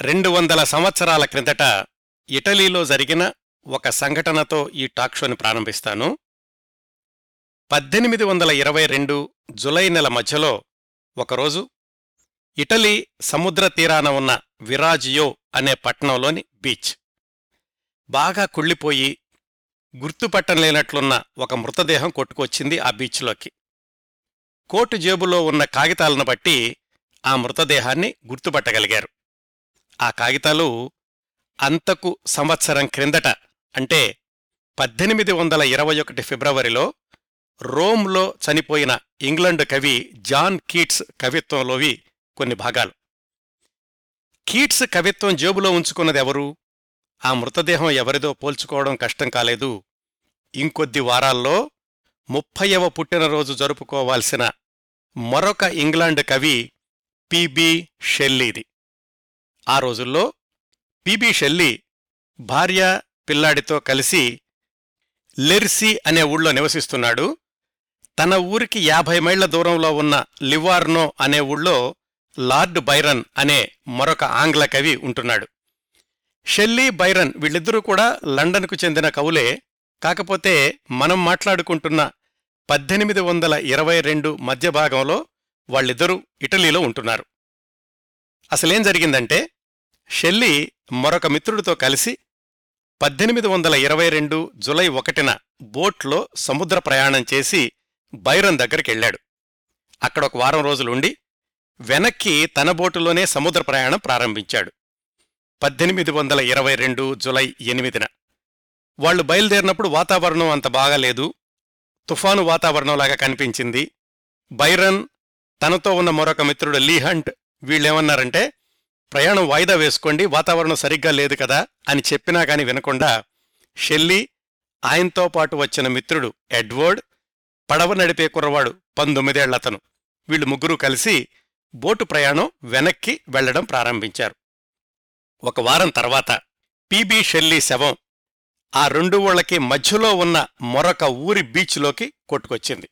రెండు వందల సంవత్సరాల క్రిందట ఇటలీలో జరిగిన ఒక సంఘటనతో ఈ టాక్ షోని ప్రారంభిస్తాను. పద్దెనిమిది వందల ఇరవై రెండు జులై నెల మధ్యలో ఒకరోజు ఇటలీ సముద్ర తీరాన ఉన్న విరాజియో అనే పట్టణంలోని బీచ్ బాగా కుళ్ళిపోయి గుర్తుపట్టలేనట్లున్న ఒక మృతదేహం కొట్టుకొచ్చింది ఆ బీచ్లోకి. కోటు జేబులో ఉన్న కాగితాలను బట్టి ఆ మృతదేహాన్ని గుర్తుపట్టగలిగారు. ఆ కాగితాలు అంతకు సంవత్సరం క్రిందట అంటే పద్దెనిమిది వందల ఇరవై ఒకటి ఫిబ్రవరిలో రోమ్లో చనిపోయిన ఇంగ్లండ్ కవి జాన్ కీట్స్ కవిత్వంలోవి కొన్ని భాగాలు. కీట్స్ కవిత్వం జేబులో ఉంచుకున్నదెవరు ఆ మృతదేహం ఎవరిదో పోల్చుకోవడం కష్టం కాలేదు. ఇంకొద్ది వారాల్లో ముప్పైవ పుట్టినరోజు జరుపుకోవాల్సిన మరొక ఇంగ్లాండ్ కవి పిబి షెల్లీది. ఆ రోజుల్లో పీబీ షెల్లీ భార్య పిల్లాడితో కలిసి లెర్సీ అనే ఊళ్ళో నివసిస్తున్నాడు. తన ఊరికి యాభై మైళ్ళ దూరంలో ఉన్న లివార్నో అనే ఊళ్ళో లార్డ్ బైరన్ అనే మరొక ఆంగ్ల కవి ఉంటున్నాడు. షెల్లీ బైరన్ వీళ్ళిద్దరూ కూడా లండన్కు చెందిన కవులే. కాకపోతే మనం మాట్లాడుకుంటున్న పద్దెనిమిది వందల ఇరవై రెండు మధ్య భాగంలో వాళ్ళిద్దరూ ఇటలీలో ఉంటున్నారు. అసలేం జరిగిందంటే షెల్లీ మరొక మిత్రుడితో కలిసి పద్దెనిమిది వందల ఇరవై రెండు జులై ఒకటిన బోట్లో సముద్ర ప్రయాణం చేసి బైరన్ దగ్గరికెళ్ళాడు అక్కడ ఒక వారం రోజులుండి వెనక్కి తన బోటులోనే సముద్ర ప్రయాణం ప్రారంభించాడు. పద్దెనిమిది వందల ఇరవై రెండు జులై ఎనిమిదిన వాళ్ళు బయలుదేరినప్పుడు వాతావరణం అంత బాగాలేదు. తుఫాను వాతావరణంలాగా కనిపించింది. బైరన్ తనతో ఉన్న మరొక మిత్రుడు లీహంట్ వీళ్ళేమన్నారంటే ప్రయాణం వాయిదా వేసుకోండి వాతావరణం సరిగ్గా లేదు కదా అని చెప్పినా కాని వినకుండా షెల్లీ ఆయనతో పాటు వచ్చిన మిత్రుడు ఎడ్వర్డ్ పడవ నడిపే కుర్రవాడు పంతొమ్మిదేళ్ళతను. వీళ్ళు ముగ్గురూ కలిసి బోటు ప్రయాణం వెనక్కి వెళ్ళడం ప్రారంభించారు. ఒక వారం తర్వాత పీబీ షెల్లీ శవం ఆ రెండు ఊళ్ళకి మధ్యలో ఉన్న మరొక ఊరి బీచ్లోకి కొట్టుకొచ్చింది.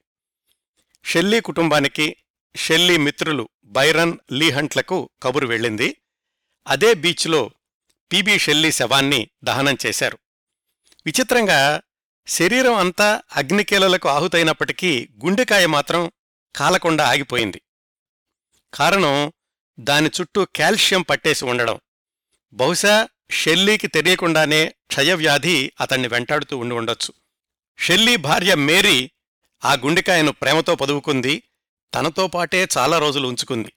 షెల్లీ కుటుంబానికి షెల్లీ మిత్రులు బైరన్ లీహంట్లకు కబురు వెళ్ళింది అదే బీచ్లో పీబీ షెల్లీ శవాన్ని దహనం చేశారు. విచిత్రంగా శరీరం అంతా అగ్నికేలలకు ఆహుతైనప్పటికీ గుండెకాయ మాత్రం కాలకుండా ఆగిపోయింది. కారణం దాని చుట్టూ కాల్షియం పట్టేసి ఉండడం. బహుశా షెల్లీకి తెలియకుండానే క్షయవ్యాధి అతన్ని వెంటాడుతూ ఉండి ఉండొచ్చు. షెల్లీ భార్య మేరీ ఆ గుండెకాయను ప్రేమతో పదువుకుంది తనతో పాటే చాలా రోజులు ఉంచుకుంది.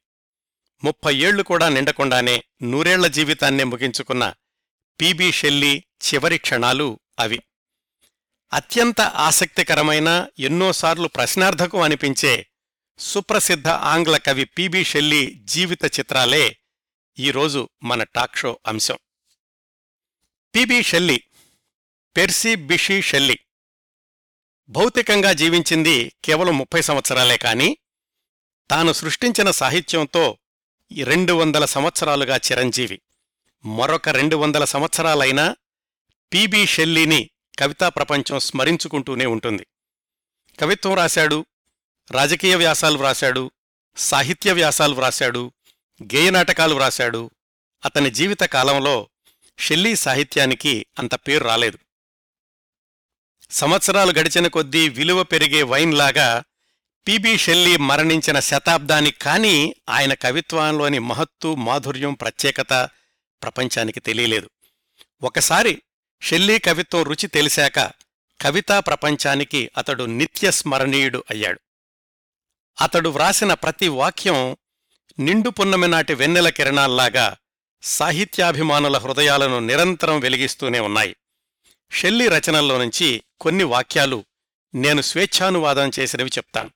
ముప్పై ఏళ్ళు కూడా నిండకుండానే నూరేళ్ళ జీవితాన్నే ముగించుకున్న పీబీ షెల్లీ చివరి క్షణాలు అవి. అత్యంత ఆసక్తికరమైన ఎన్నోసార్లు ప్రశ్నార్థకం అనిపించే సుప్రసిద్ధ ఆంగ్ల కవి పీబీ షెల్లీ జీవిత చిత్రాలే ఈరోజు మన టాక్ షో అంశం. PB Shelley Percy Bysshe Shelley. భౌతికంగా జీవించింది కేవలం ముప్పై సంవత్సరాలే కాని తాను సృష్టించిన సాహిత్యంతో రెండు వందల సంవత్సరాలుగా చిరంజీవి. మరొక రెండు వందల సంవత్సరాలైనా పీబీ షెల్లీని కవితా ప్రపంచం స్మరించుకుంటూనే ఉంటుంది. కవిత్వం రాశాడు రాజకీయ వ్యాసాలు వ్రాశాడు సాహిత్య వ్యాసాలు వ్రాశాడు గేయనాటకాలు వ్రాశాడు. అతని జీవిత కాలంలో షెల్లీ సాహిత్యానికి అంత పేరు రాలేదు. సంవత్సరాలు గడిచిన కొద్దీ విలువ పెరిగే వైన్లాగా పిబి షెల్లీ మరణించిన శతాబ్దానికి కానీ ఆయన కవిత్వంలోని మహత్తు మాధుర్యం ప్రత్యేకత ప్రపంచానికి తెలియలేదు. ఒకసారి షెల్లీ కవిత్వం రుచి తెలిసాక కవితా ప్రపంచానికి అతడు నిత్య స్మరణీయుడు అయ్యాడు. అతడు వ్రాసిన ప్రతి వాక్యం నిండు పున్నమి నాటి వెన్నెల కిరణాల్లాగా సాహిత్యాభిమానుల హృదయాలను నిరంతరం వెలిగిస్తూనే ఉన్నాయి. షెల్లీ రచనల్లో నుంచి కొన్ని వాక్యాలు నేను స్వేచ్ఛానువాదం చేసినవి చెప్తాను.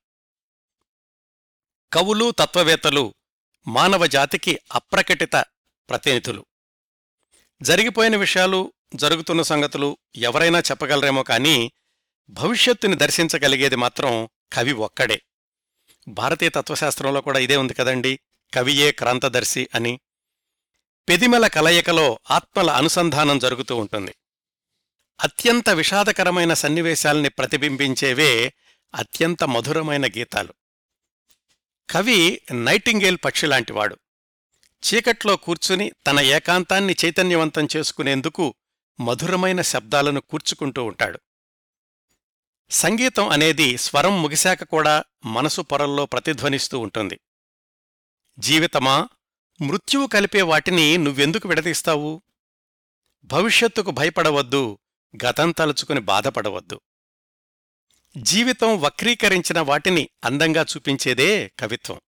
కవులు తత్వవేత్తలు మానవజాతికి అప్రకటిత ప్రతినిధులు. జరిగిపోయిన విషయాలు జరుగుతున్న సంగతులు ఎవరైనా చెప్పగలరేమో కాని భవిష్యత్తుని దర్శించగలిగేది మాత్రం కవి ఒక్కడే. భారతీయ తత్వశాస్త్రంలో కూడా ఇదే ఉంది కదండి కవియే క్రాంతదర్శి అని. పెదిమల కలయికలో ఆత్మల అనుసంధానం జరుగుతూ ఉంటుంది. అత్యంత విషాదకరమైన సన్నివేశాల్ని ప్రతిబింబించేవే అత్యంత మధురమైన గీతాలు. కవి నైటింగేల్ పక్షిలాంటివాడు. చీకట్లో కూర్చుని తన ఏకాంతాన్ని చైతన్యవంతం చేసుకునేందుకు మధురమైన శబ్దాలను కూర్చుకుంటూ ఉంటాడు. సంగీతం అనేది స్వరం ముగిశాక కూడా మనసు పొరల్లో ప్రతిధ్వనిస్తూ ఉంటుంది. జీవితమా? మృత్యువు కలిపే వాటిని నువ్వెందుకు విడదీస్తావు? భవిష్యత్తుకు భయపడవద్దు గతం తలుచుకుని బాధపడవద్దు. జీవితం వక్రీకరించిన వాటిని అందంగా చూపించేదే కవిత్వం.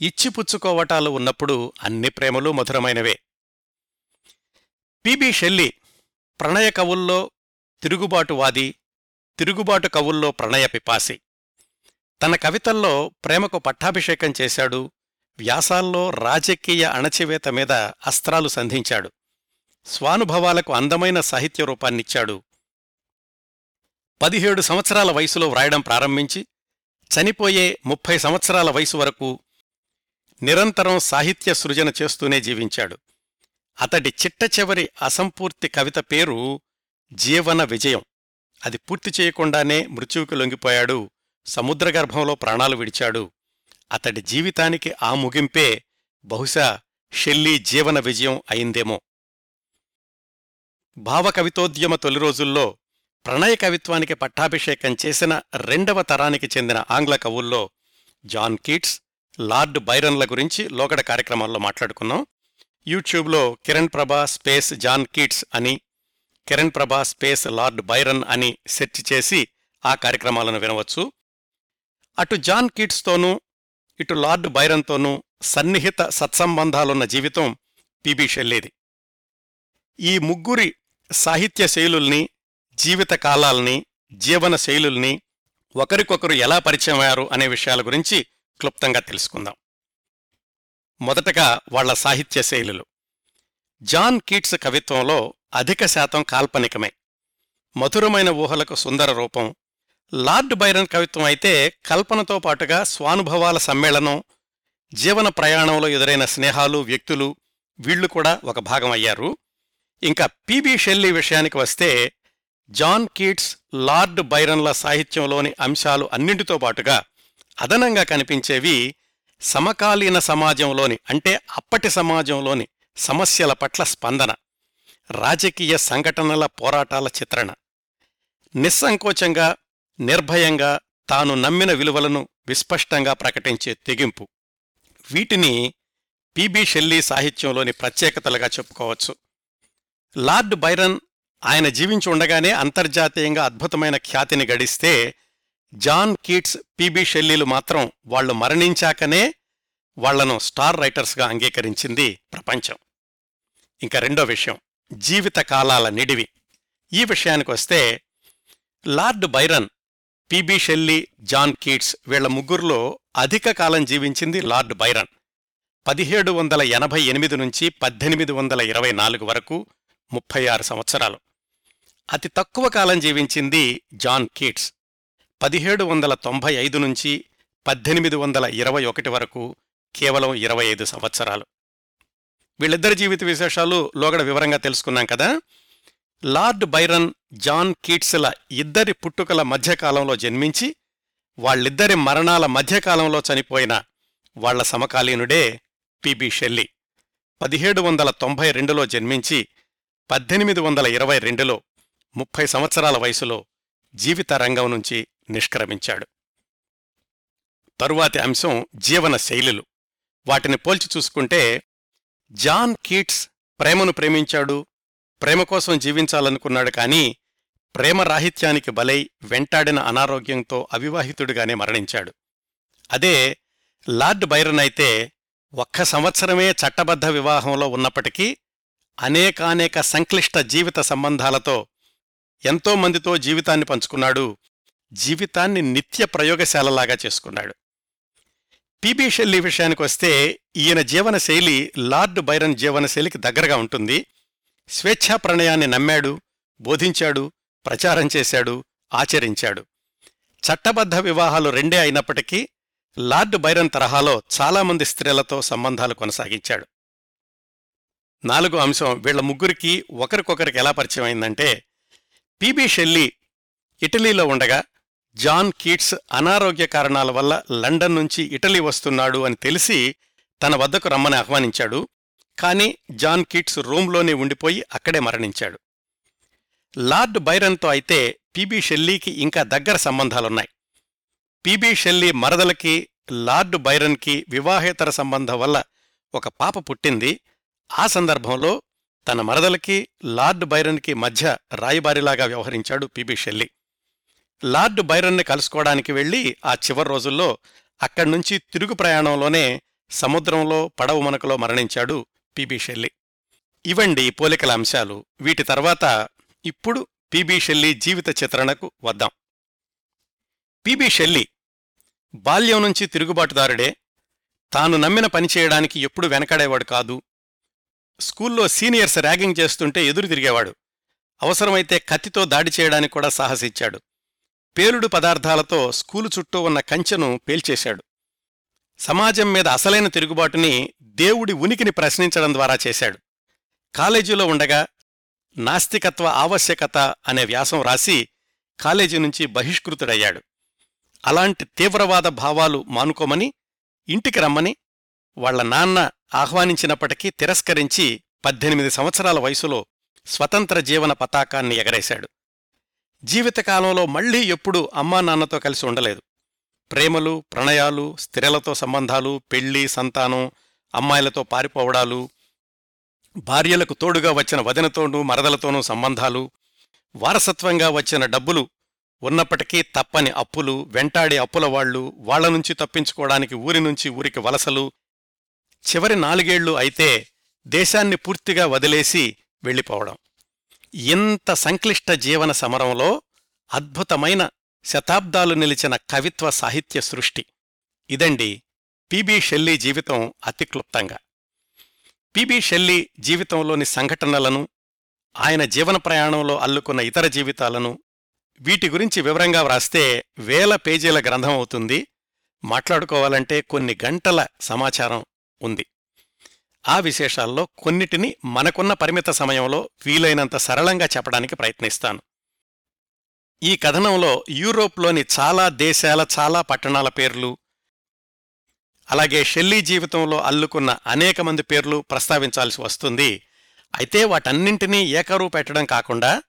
ఇచ్చిపుచ్చుకోవటాలు ఉన్నప్పుడు అన్ని ప్రేమలు మధురమైనవే. పిబి షెల్లి ప్రణయ కవుల్లో తిరుగుబాటువాది తిరుగుబాటు కవుల్లో ప్రణయ పిపాసి. తన కవితల్లో ప్రేమకు పట్టాభిషేకం చేశాడు వ్యాసాల్లో రాజకీయ అణచివేత మీద అస్త్రాలు సంధించాడు. స్వానుభవాలకు అందమైన సాహిత్య రూపాన్నిచ్చాడు పదిహేడు సంవత్సరాల వయసులో వ్రాయడం ప్రారంభించి చనిపోయే ముప్పై సంవత్సరాల వయసు వరకు నిరంతరం సాహిత్య సృజన చేస్తూనే జీవించాడు. అతడి చిట్ట చివరి అసంపూర్తి కవిత పేరు జీవన విజయం. అది పూర్తి చేయకుండానే మృత్యువుకి లొంగిపోయాడు. సముద్రగర్భంలో ప్రాణాలు విడిచాడు. అతడి జీవితానికి ఆ ముగింపే బహుశా షెల్లీ జీవన విజయం అయిందేమో. భావకవితోద్యమ తొలి రోజుల్లో ప్రణయ కవిత్వానికి పట్టాభిషేకం చేసిన రెండవ తరానికి చెందిన ఆంగ్ల కవుల్లో జాన్ కీట్స్ లార్డ్ బైరన్ల గురించి లోకడ కార్యక్రమాల్లో మాట్లాడుకున్నాం. యూట్యూబ్లో Kiran Prabha space John Keats అని Kiran Prabha space Lord Byron అని సెర్చ్ చేసి ఆ కార్యక్రమాలను వినవచ్చు. అటు జాన్ కీట్స్తోనూ ఇటు లార్డ్ బైరన్తోనూ సన్నిహిత సత్సంబంధాలున్న జీవితం పిబి షెల్లేది. ఈ ముగ్గురి సాహిత్య శైలుల్ని జీవిత కాలాల్ని జీవన శైలుల్ని ఒకరికొకరు ఎలా పరిచయమయ్యారు అనే విషయాల గురించి క్లుప్తంగా తెలుసుకుందాం. మొదటగా వాళ్ళ సాహిత్య శైలులు. జాన్ కీట్స్ కవిత్వంలో అధిక శాతం కాల్పనికమే. మధురమైన ఊహలకు సుందర రూపం. లార్డ్ బైరన్ కవిత్వం అయితే కల్పనతో పాటుగా స్వానుభవాల సమ్మేళనం జీవన ప్రయాణంలో ఎదురైన స్నేహాలు వ్యక్తులు వీళ్ళు కూడా ఒక భాగం అయ్యారు ఇంకా పిబి షెల్లీ విషయానికి వస్తే జాన్ కీట్స్ లార్డ్ బైరన్ల సాహిత్యంలోని అంశాలు అన్నింటితో పాటుగా అదనంగా కనిపించేవి సమకాలీన సమాజంలోని అంటే అప్పటి సమాజంలోని సమస్యల పట్ల స్పందన రాజకీయ సంఘటనల పోరాటాల చిత్రణ. నిస్సంకోచంగా నిర్భయంగా తాను నమ్మిన విలువలను విస్పష్టంగా ప్రకటించే తెగింపు. వీటిని పిబి షెల్లీ సాహిత్యంలోని ప్రత్యేకతలుగా చెప్పుకోవచ్చు. లార్డ్ బైరన్ ఆయన జీవించి ఉండగానే అంతర్జాతీయంగా అద్భుతమైన ఖ్యాతిని గడిస్తే జాన్ కీట్స్ పిబి షెల్లీలు మాత్రం వాళ్ళు మరణించాకనే వాళ్ళను స్టార్ రైటర్స్గా అంగీకరించింది ప్రపంచం. ఇంకా రెండో విషయం జీవిత కాలాల నిడివి. ఈ విషయానికొస్తే Lord Byron PB Shelley John Keats వీళ్ళ ముగ్గురులో అధిక కాలం జీవించింది లార్డ్ బైరన్. పదిహేడు వందల ఎనభై ఎనిమిది నుంచి పద్దెనిమిది వందల ఇరవై నాలుగు వరకు ముప్పై ఆరు సంవత్సరాలు. అతి తక్కువ కాలం జీవించింది జాన్ కీట్స్. పదిహేడు వందల తొంభై ఐదు నుంచి పద్దెనిమిది వందల ఇరవై ఒకటి వరకు కేవలం ఇరవై ఐదు సంవత్సరాలు. వీళ్ళిద్దరి జీవిత విశేషాలు లోగడ వివరంగా తెలుసుకున్నాం కదా? లార్డ్ బైరన్ జాన్ కీట్స్ల ఇద్దరి పుట్టుకల మధ్యకాలంలో జన్మించి వాళ్ళిద్దరి మరణాల మధ్యకాలంలో చనిపోయిన వాళ్ళ సమకాలీనుడే పిబి షెల్లీ. పదిహేడు వందల తొంభై రెండులో జన్మించి పద్దెనిమిది వందల ఇరవై రెండులో ముప్పై సంవత్సరాల వయసులో జీవిత రంగం నుంచి నిష్క్రమించాడు. తరువాతి అంశం జీవన శైలులు. వాటిని పోల్చి చూసుకుంటే జాన్ కీట్స్ ప్రేమను ప్రేమించాడు ప్రేమ కోసం జీవించాలనుకున్నాడు కానీ ప్రేమ రాహిత్యానికి బలై వెంటాడిన అనారోగ్యంతో అవివాహితుడిగానే మరణించాడు. అదే లార్డ్ బైరన్ అయితే ఒక్క సంవత్సరమే చట్టబద్ధ వివాహంలో ఉన్నప్పటికీ అనేకానేక సంక్లిష్ట జీవిత సంబంధాలతో ఎంతో మందితో జీవితాన్ని పంచుకున్నాడు. జీవితాన్ని నిత్య ప్రయోగశాలలాగా చేసుకున్నాడు. పిబి షెల్లీ విషయానికొస్తే ఈయన జీవనశైలి లార్డ్ బైరన్ జీవనశైలికి దగ్గరగా ఉంటుంది. స్వేచ్ఛా ప్రణయాన్ని నమ్మాడు బోధించాడు ప్రచారం చేశాడు ఆచరించాడు. చట్టబద్ధ వివాహాలు రెండే అయినప్పటికీ లార్డ్ బైరన్ తరహాలో చాలామంది స్త్రీలతో సంబంధాలు కొనసాగించాడు. నాలుగో అంశం వీళ్ళ ముగ్గురికి ఒకరికొకరికి ఎలా పరిచయం అయిందంటే పిబి షెల్లీ ఇటలీలో ఉండగా జాన్ కీట్స్ అనారోగ్య కారణాల వల్ల లండన్ నుంచి ఇటలీ వస్తున్నాడు అని తెలిసి తన వద్దకు రమ్మని ఆహ్వానించాడు. కాని జాన్ కీట్స్ రూంలోనే ఉండిపోయి అక్కడే మరణించాడు. లార్డ్ బైరన్తో అయితే పీబీ షెల్లీకి ఇంకా దగ్గర సంబంధాలున్నాయి. పీబీ షెల్లీ మరదలకి లార్డ్ బైరన్కి వివాహేతర సంబంధం వల్ల ఒక పాప పుట్టింది. ఆ సందర్భంలో తన మరదలకి లార్డ్ బైరన్కి మధ్య రాయబారిలాగా వ్యవహరించాడు పిబి షెల్లి. లార్డ్ బైరన్ని కలుసుకోవడానికి వెళ్ళి ఆ చివరి రోజుల్లో అక్కడ్నుంచి తిరుగు ప్రయాణంలోనే సముద్రంలో పడవ మనకలో మరణించాడు పిబి షెల్లి. ఇవండి పోలికల అంశాలు. వీటి తర్వాత ఇప్పుడు పిబి షెల్లి జీవిత చిత్రణకు వద్దాం. పిబి షెల్లి బాల్యం నుంచి తిరుగుబాటుదారుడే. తాను నమ్మిన పని చేయడానికి ఎప్పుడు వెనకడేవాడు కాదు. స్కూల్లో సీనియర్స్ ర్యాగింగ్ చేస్తుంటే ఎదురు తిరిగేవాడు. అవసరమైతే కత్తితో దాడి చేయడానికి కూడా సాహసించాడు పేలుడు పదార్థాలతో స్కూలు చుట్టూ ఉన్న కంచెను పేల్చేశాడు. సమాజం మీద అసలైన తిరుగుబాటుని దేవుడి ఉనికిని ప్రశ్నించడం ద్వారా చేశాడు. కాలేజీలో ఉండగా నాస్తికత్వ ఆవశ్యకత అనే వ్యాసం రాసి కాలేజీ నుంచి బహిష్కృతుడయ్యాడు. అలాంటి తీవ్రవాద భావాలు మానుకోమని ఇంటికి రమ్మని వాళ్ళ నాన్న ఆహ్వానించినప్పటికీ తిరస్కరించి పద్దెనిమిది సంవత్సరాల వయసులో స్వతంత్ర జీవన పతాకాన్ని ఎగరేశాడు. జీవితకాలంలో మళ్ళీ ఎప్పుడూ అమ్మా నాన్నతో కలిసి ఉండలేదు. ప్రేమలు ప్రణయాలు స్త్రీలతో సంబంధాలు పెళ్ళి సంతానం అమ్మాయిలతో పారిపోవడాలు భార్యలకు తోడుగా వచ్చిన వదినతోనూ మరదలతోనూ సంబంధాలు వారసత్వంగా వచ్చిన డబ్బులు ఉన్నప్పటికీ తప్పని అప్పులు వెంటాడే అప్పులవాళ్ళు వాళ్ళ నుంచి తప్పించుకోవడానికి ఊరి నుంచి ఊరికి వలసలు చివరి నాలుగేళ్ళు అయితే దేశాన్ని పూర్తిగా వదిలేసి వెళ్ళిపోవడం. ఇంత సంక్లిష్ట జీవన సమరంలో అద్భుతమైన శతాబ్దాలు నిలిచిన కవిత్వ సాహిత్య సృష్టి. ఇదండి పిబి షెల్లీ జీవితం అతి క్లుప్తంగా. పిబి షెల్లీ జీవితంలోని సంఘటనలను ఆయన జీవన ప్రయాణంలో అల్లుకున్న ఇతర జీవితాలను వీటి గురించి వివరంగా వ్రాస్తే వేల పేజీల గ్రంథం అవుతుంది. మాట్లాడుకోవాలంటే కొన్ని గంటల సమాచారం ఉంది. ఆ విశేషాల్లో కొన్నిటిని మనకున్న పరిమిత సమయంలో వీలైనంత సరళంగా చెప్పడానికి ప్రయత్నిస్తాను. ఈ కథనంలో యూరోప్లోని చాలా దేశాల చాలా పట్టణాల పేర్లు అలాగే షెల్లీ జీవితంలో అల్లుకున్న అనేక మంది పేర్లు ప్రస్తావించాల్సి వస్తుంది. అయితే వాటన్నింటినీ ఏకరూ పెట్టడం కాకుండా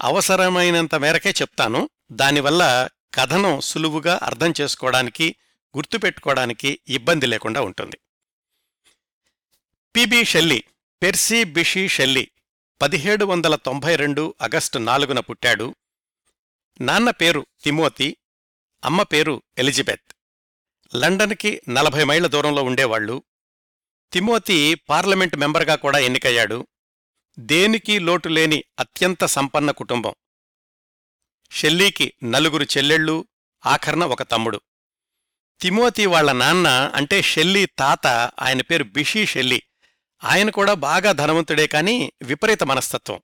అవసరమైనంత మేరకే చెప్తాను. దానివల్ల కథనం సులువుగా అర్థం చేసుకోవడానికి గుర్తుపెట్టుకోవడానికి ఇబ్బంది లేకుండా ఉంటుంది. PB Shelley Percy Bysshe Shelley పదిహేడు వందల తొంభై రెండు ఆగస్టు నాలుగున పుట్టాడు. నాన్న పేరు తిమోతి అమ్మ పేరు ఎలిజబెత్. లండన్కి నలభై మైళ్ళ దూరంలో ఉండేవాళ్ళు తిమోతి పార్లమెంట్ మెంబర్గా కూడా ఎన్నికయ్యాడు. దేనికి లోటు లేని అత్యంత సంపన్న కుటుంబం. షెల్లీకి నలుగురు చెల్లెళ్ళు ఆఖర్న ఒక తమ్ముడు. తిమోతి వాళ్ళ నాన్న అంటే షెల్లీ తాత ఆయన పేరు బిషీ షెల్లీ. ఆయన కూడా బాగా ధనవంతుడే కాని విపరీత మనస్తత్వం.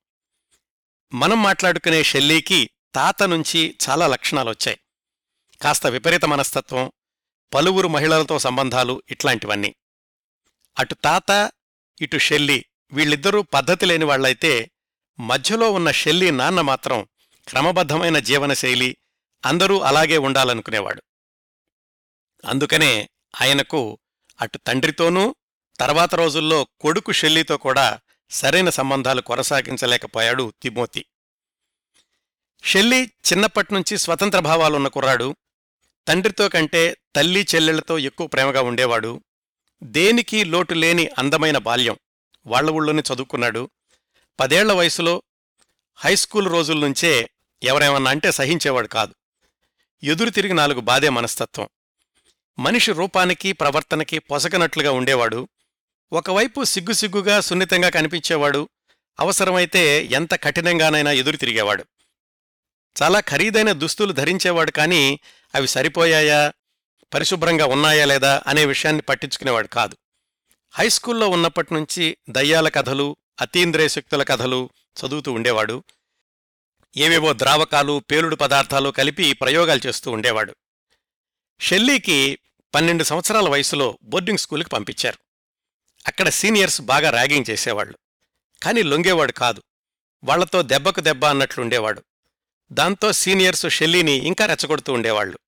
మనం మాట్లాడుకునే షెల్లీకి తాత నుంచి చాలా లక్షణాలొచ్చాయి కాస్త విపరీత మనస్తత్వం పలువురు మహిళలతో సంబంధాలు ఇట్లాంటివన్నీ. అటు తాత ఇటు షెల్లి వీళ్ళిద్దరూ పద్ధతి లేని వాళ్ళైతే మధ్యలో ఉన్న షెల్లి నాన్న మాత్రం క్రమబద్ధమైన జీవనశైలి అందరూ అలాగే ఉండాలనుకునేవాడు. అందుకనే ఆయనకు అటు తండ్రితోనూ తర్వాత రోజుల్లో కొడుకు షెల్లీతో కూడా సరైన సంబంధాలు కొనసాగించలేకపోయాడు తిమోతి. షెల్లీ చిన్నప్పట్నుంచి స్వతంత్ర భావాలున్న కుర్రాడు. తండ్రితో కంటే తల్లి చెల్లెళ్ళతో ఎక్కువ ప్రేమగా ఉండేవాడు. దేనికి లోటు లేని అందమైన బాల్యం వాళ్ళ ఊళ్ళోనే చదువుకున్నాడు. పదేళ్ళ వయసులో హైస్కూల్ రోజుల్నుంచే ఎవరేమన్నా అంటే సహించేవాడు కాదు. ఎదురు తిరిగి నాలుగు బాధే మనస్తత్వం. మనిషి రూపానికి ప్రవర్తనకి పొసగనట్లుగా ఉండేవాడు. ఒకవైపు సిగ్గుసిగ్గుగా సున్నితంగా కనిపించేవాడు అవసరమైతే ఎంత కఠినంగానైనా ఎదురు తిరిగేవాడు. చాలా ఖరీదైన దుస్తులు ధరించేవాడు కాని అవి సరిపోయాయా పరిశుభ్రంగా ఉన్నాయా లేదా అనే విషయాన్ని పట్టించుకునేవాడు కాదు. హైస్కూల్లో ఉన్నప్పటినుంచి దయ్యాల కథలు అతీంద్రియశక్తుల కథలు చదువుతూ ఉండేవాడు. ఏవేవో ద్రావకాలు పేలుడు పదార్థాలు కలిపి ప్రయోగాలు చేస్తూ ఉండేవాడు. షెల్లీకి పన్నెండు సంవత్సరాల వయసులో బోర్డింగ్ స్కూల్కి పంపించారు. అక్కడ సీనియర్స్ బాగా ర్యాగింగ్ చేసేవాళ్ళు కాని లొంగేవాడు కాదు. వాళ్ళతో దెబ్బకు దెబ్బ అన్నట్లుండేవాడు దాంతో సీనియర్స్ షెల్లీని ఇంకా రెచ్చగొడుతూ ఉండేవాళ్ళు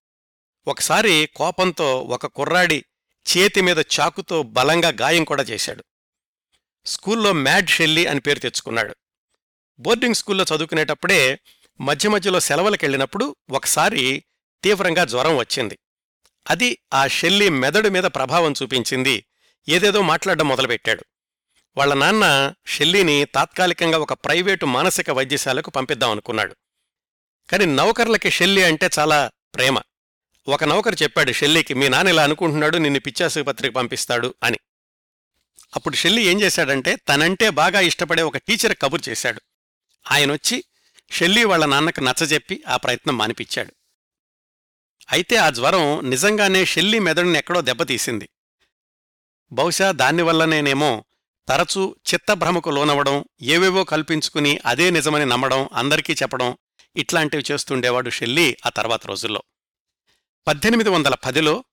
ఒకసారి కోపంతో ఒక కుర్రాడి చేతి మీద చాకుతో బలంగా గాయం కూడా చేశాడు. స్కూల్లో మ్యాడ్ షెల్లీ అని పేరు తెచ్చుకున్నాడు. బోర్డింగ్ స్కూల్లో చదువుకునేటప్పుడే మధ్య మధ్యలో సెలవులకెళ్ళినప్పుడు ఒకసారి తీవ్రంగా జ్వరం వచ్చింది. అది ఆ షెల్లీ మెదడు మీద ప్రభావం చూపించింది. ఏదేదో మాట్లాడడం మొదలుపెట్టాడు. వాళ్ళ నాన్న షెల్లీని తాత్కాలికంగా ఒక ప్రైవేటు మానసిక వైద్యశాలకు పంపిద్దాం అనుకున్నాడు. కాని నౌకర్లకి షెల్లీ అంటే చాలా ప్రేమ. ఒక నౌకరు చెప్పాడు షెల్లీకి మీ నాన్న ఇలా అనుకుంటున్నాడు నిన్ను పిచ్చాసుపత్రికి పంపిస్తాడు అని. అప్పుడు షెల్లీ ఏం చేశాడంటే తనంటే బాగా ఇష్టపడే ఒక టీచర్ కబురు చేశాడు. ఆయనొచ్చి షెల్లీ వాళ్ళ నాన్నకు నచ్చజెప్పి ఆ ప్రయత్నం మానిపించాడు. అయితే ఆ జ్వరం నిజంగానే షెల్లీ మెదడుని ఎక్కడో దెబ్బతీసింది. బహుశా దానివల్లనేనేమో తరచూ చిత్తభ్రమకు లోనవడం ఏవేవో కల్పించుకుని అదే నిజమని నమ్మడం అందరికీ చెప్పడం ఇట్లాంటివి చేస్తుండేవాడు షెల్లీ ఆ తర్వాత రోజుల్లో. పద్దెనిమిది వందల పదిలో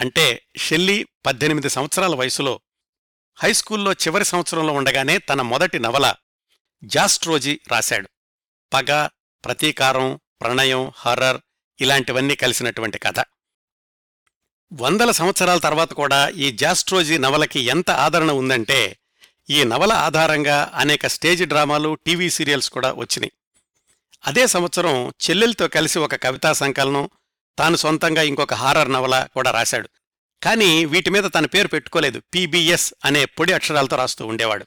అంటే షెల్లీ పద్దెనిమిది సంవత్సరాల వయసులో హైస్కూల్లో చివరి సంవత్సరంలో ఉండగానే తన మొదటి నవల జాస్ట్రోజీ రాశాడు. పగ ప్రతీకారం ప్రణయం హర్రర్ ఇలాంటివన్నీ కలిసినటువంటి కథ. వందల సంవత్సరాల తర్వాత కూడా ఈ జాస్ట్రోజీ నవలకి ఎంత ఆదరణ ఉందంటే ఈ నవల ఆధారంగా అనేక స్టేజ్ డ్రామాలు టీవీ సీరియల్స్ కూడా వచ్చినాయి. అదే సంవత్సరం చెల్లెలతో కలిసి ఒక కవితా సంకలనం తాను సొంతంగా ఇంకొక హారర్ నవల కూడా రాశాడు. కానీ వీటి మీద తన పేరు పెట్టుకోలేదు. పీబీఎస్ అనే పొడి అక్షరాలతో రాస్తూ ఉండేవాడు.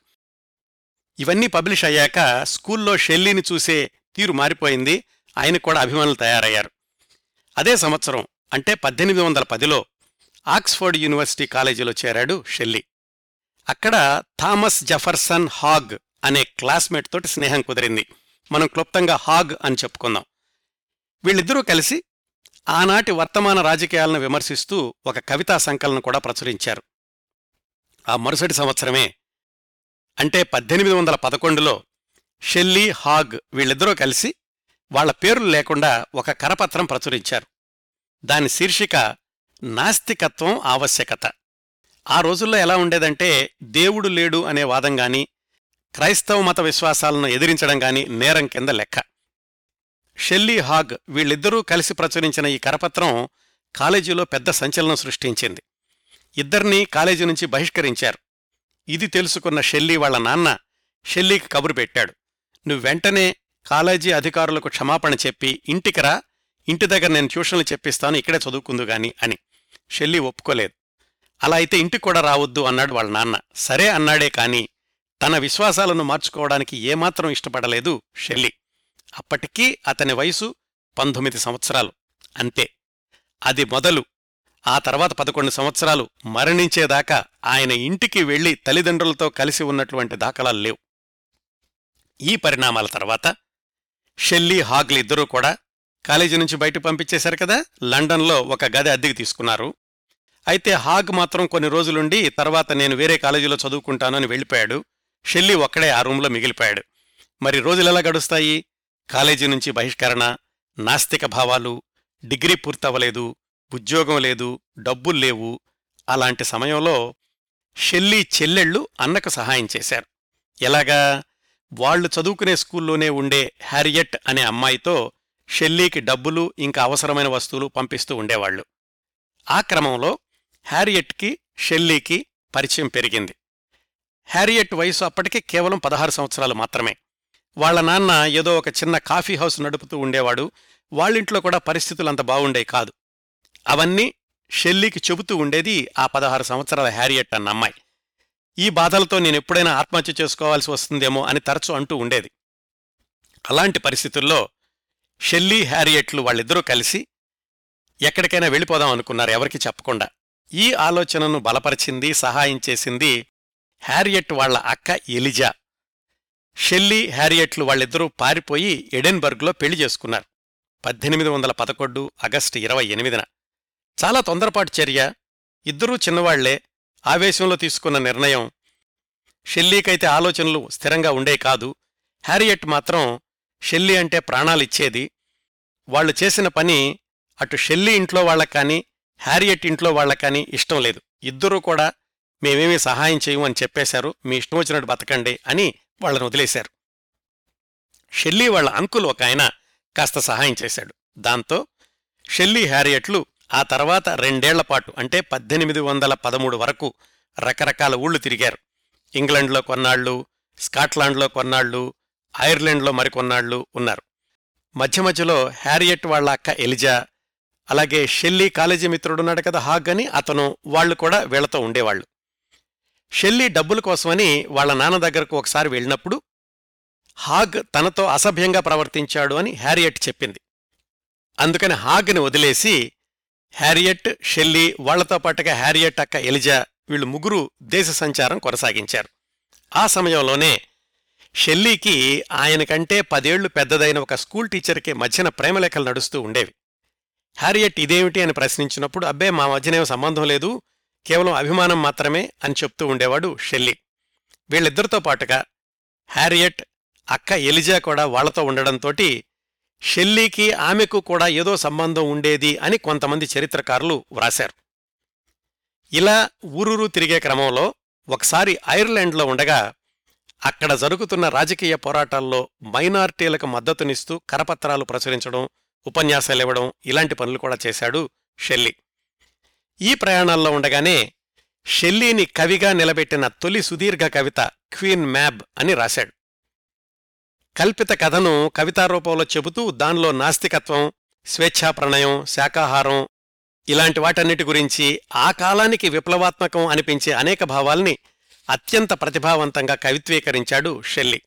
ఇవన్నీ పబ్లిష్ అయ్యాక స్కూల్లో షెల్లీని చూసే తీరు మారిపోయింది. ఆయనకు కూడా అభిమానులు తయారయ్యారు. అదే సంవత్సరం అంటే పద్దెనిమిది వందల పదిలో ఆక్స్ఫర్డ్ యూనివర్సిటీ కాలేజీలో చేరాడు షెల్లీ. అక్కడ థామస్ జఫర్సన్ హాగ్ అనే క్లాస్మేట్ తోటి స్నేహం కుదిరింది. మనం క్లుప్తంగా హాగ్ అని చెప్పుకుందాం. వీళ్ళిద్దరూ కలిసి ఆనాటి వర్తమాన రాజకీయాలను విమర్శిస్తూ ఒక కవితా సంకలనం కూడా ప్రచురించారు. ఆ మరుసటి సంవత్సరమే అంటే పద్దెనిమిది వందల పదకొండులో షెల్లీ హాగ్ వీళ్ళిద్దరూ కలిసి వాళ్ళ పేర్లు లేకుండా ఒక కరపత్రం ప్రచురించారు. దాని శీర్షిక నాస్తికత్వం ఆవశ్యకత. ఆ రోజుల్లో ఎలా ఉండేదంటే దేవుడు లేడు అనే వాదం గాని క్రైస్తవ మత విశ్వాసాలను ఎదిరించడం గాని నేరం కింద లెక్క. షెల్లీ హాగ్ వీళ్ళిద్దరూ కలిసి ప్రచురించిన ఈ కరపత్రం కాలేజీలో పెద్ద సంచలనం సృష్టించింది. ఇద్దర్నీ కాలేజీ నుంచి బహిష్కరించారు. ఇది తెలుసుకున్న షెల్లీ వాళ్ళ నాన్న షెల్లీకి కబురు పెట్టాడు. నువ్వు వెంటనే కాలేజీ అధికారులకు క్షమాపణ చెప్పి ఇంటికి రా ఇంటి దగ్గర నేను ట్యూషన్లు చెప్పిస్తాను ఇక్కడే చదువుకుందుగాని అని. షెల్లీ ఒప్పుకోలేదు. అలా అయితే ఇంటికి కూడా రావద్దు అన్నాడు వాళ్ళ నాన్న. సరే అన్నాడే కాని తన విశ్వాసాలను మార్చుకోవడానికి ఏమాత్రం ఇష్టపడలేదు షెల్లి. అప్పటికీ అతని వయసు పంతొమ్మిది సంవత్సరాలు. అంతే. అది మొదలు. ఆ తర్వాత పదకొండు సంవత్సరాలు మరణించేదాకా ఆయన ఇంటికి వెళ్ళి తల్లిదండ్రులతో కలిసి ఉన్నటువంటి దాఖలాలు లేవు. ఈ పరిణామాల తర్వాత షెల్లీ హాగ్లిద్దరూ కూడా కాలేజీ నుంచి బయట పంపించేశారు కదా? లండన్లో ఒక గది అద్దెకి తీసుకున్నారు. అయితే హాగ్ మాత్రం కొన్ని రోజులుండి తర్వాత నేను వేరే కాలేజీలో చదువుకుంటానని వెళ్ళిపోయాడు. షెల్లీ ఒక్కడే ఆ రూంలో మిగిలిపోయాడు. మరి రోజులెలా గడుస్తాయి? కాలేజీ నుంచి బహిష్కరణ నాస్తిక భావాలు డిగ్రీ పూర్తవ్వలేదు ఉద్యోగం లేదు డబ్బులు లేవు. అలాంటి సమయంలో షెల్లీ చెల్లెళ్ళు అన్నకు సహాయం చేశారు. ఎలాగా? వాళ్ళు చదువుకునే స్కూల్లోనే ఉండే హ్యారియట్ అనే అమ్మాయితో షెల్లీకి డబ్బులు ఇంకా అవసరమైన వస్తువులు పంపిస్తూ ఉండేవాళ్ళు ఆ క్రమంలో హ్యారియట్కి షెల్లీకి పరిచయం పెరిగింది. హ్యారియట్ వయసు అప్పటికే కేవలం పదహారు సంవత్సరాలు మాత్రమే. వాళ్ళ నాన్న ఏదో ఒక చిన్న కాఫీ హౌస్ నడుపుతూ ఉండేవాడు. వాళ్ళింట్లో కూడా పరిస్థితులు అంత బాగుండే కాదు. అవన్నీ షెల్లీకి చెబుతూ ఉండేది ఆ పదహారు సంవత్సరాల హ్యారియట్ అన్న అమ్మాయి. ఈ బాధలతో నేను ఎప్పుడైనా ఆత్మహత్య చేసుకోవాల్సి వస్తుందేమో అని తరచు అంటూ ఉండేది. అలాంటి పరిస్థితుల్లో షెల్లీ హ్యారియట్లు వాళ్ళిద్దరూ కలిసి ఎక్కడికైనా వెళ్ళిపోదాం అనుకున్నారు ఎవరికి చెప్పకుండా. ఈ ఆలోచనను బలపరిచింది సహాయం చేసింది హ్యారియట్ వాళ్ళ అక్క ఎలిజా. షెల్లీ హ్యారియట్లు వాళ్ళిద్దరూ పారిపోయి ఎడెన్బర్గ్లో పెళ్ళి చేసుకున్నారు. పద్దెనిమిది వందల పదకొండు ఆగస్టు ఇరవై ఎనిమిదిన. చాలా తొందరపాటు చర్య. ఇద్దరూ చిన్నవాళ్ళే. ఆవేశంలో తీసుకున్న నిర్ణయం. షెల్లీకైతే ఆలోచనలు స్థిరంగా ఉండే కాదు. హ్యారియట్ మాత్రం షెల్లీ అంటే ప్రాణాలిచ్చేది. వాళ్ళు చేసిన పని అటు షెల్లీ ఇంట్లో వాళ్ళకాని హ్యారియట్ ఇంట్లో వాళ్ళకాని ఇష్టం లేదు. ఇద్దరూ కూడా మేమేమీ సహాయం చేయము అని చెప్పేశారు. మీ ఇష్టం వచ్చినట్టు బతకండి అని వాళ్ళను వదిలేశారు. షెల్లీ వాళ్ళ అంకుల్ ఒక ఆయన కాస్త సహాయం చేశాడు. దాంతో షెల్లీ హ్యారియట్లు ఆ తర్వాత రెండేళ్ళపాటు అంటే పద్దెనిమిది వందల పదమూడు వరకు రకరకాల ఊళ్ళు తిరిగారు. ఇంగ్లండ్లో కొన్నాళ్ళు స్కాట్లాండ్లో కొన్నాళ్ళు ఐర్లాండ్లో మరికొన్నాళ్ళు ఉన్నారు. మధ్య మధ్యలో హ్యారియట్ వాళ్ళ అక్క ఎలిజా అలాగే షెల్లీ కాలేజీ మిత్రుడున్నాడు కదా హాగ్ అని అతను వాళ్ళు కూడా వీళ్ళతో ఉండేవాళ్ళు. షెల్లీ డబ్బుల కోసమని వాళ్ళ నాన్న దగ్గరకు ఒకసారి వెళ్ళినప్పుడు హాగ్ తనతో అసభ్యంగా ప్రవర్తించాడు అని హ్యారియట్ చెప్పింది. అందుకని హాగ్ని వదిలేసి హ్యారియట్ షెల్లీ వాళ్ళతో పాటుగా హ్యారియట్ అక్క ఎలిజా వీళ్ళు ముగ్గురు దేశ సంచారం కొనసాగించారు. ఆ సమయంలోనే షెల్లీకి ఆయనకంటే పదేళ్ళు పెద్దదైన ఒక స్కూల్ టీచర్కి మధ్యన ప్రేమలేఖలు నడుస్తూ ఉండేవి. హ్యారియట్ ఇదేమిటి అని ప్రశ్నించినప్పుడు అబ్బే మా మధ్యనేం సంబంధం లేదు కేవలం అభిమానం మాత్రమే అని చెప్తూ ఉండేవాడు షెల్లీ. వీళ్ళిద్దరితో పాటుగా హ్యారియట్ అక్క ఎలిజా కూడా వాళ్ళతో ఉండడంతోటి షెల్లీకి ఆమెకు కూడా ఏదో సంబంధం ఉండేది అని కొంతమంది చరిత్రకారులు వ్రాశారు. ఇలా ఊరూరు తిరిగే క్రమంలో ఒకసారి ఐర్లాండ్లో ఉండగా అక్కడ జరుగుతున్న రాజకీయ పోరాటాల్లో మైనార్టీలకు మద్దతునిస్తూ కరపత్రాలు ప్రచురించడం ఉపన్యాసాలివ్వడం ఇలాంటి పనులు కూడా చేశాడు షెల్లీ. ఈ ప్రయాణాల్లో ఉండగానే షెల్లీని కవిగా నిలబెట్టిన తొలి సుదీర్ఘ కవిత క్వీన్ మ్యాబ్ అని రాశాడు. కల్పిత కథను కవితారూపంలో చెబుతూ దానిలో నాస్తికత్వం స్వేచ్ఛా ప్రణయం శాకాహారం ఇలాంటి వాటన్నిటి గురించి ఆ కాలానికి విప్లవాత్మకం అనిపించే అనేక భావాల్ని అత్యంత ప్రతిభావంతంగా కవిత్వీకరించాడు షెల్లీ.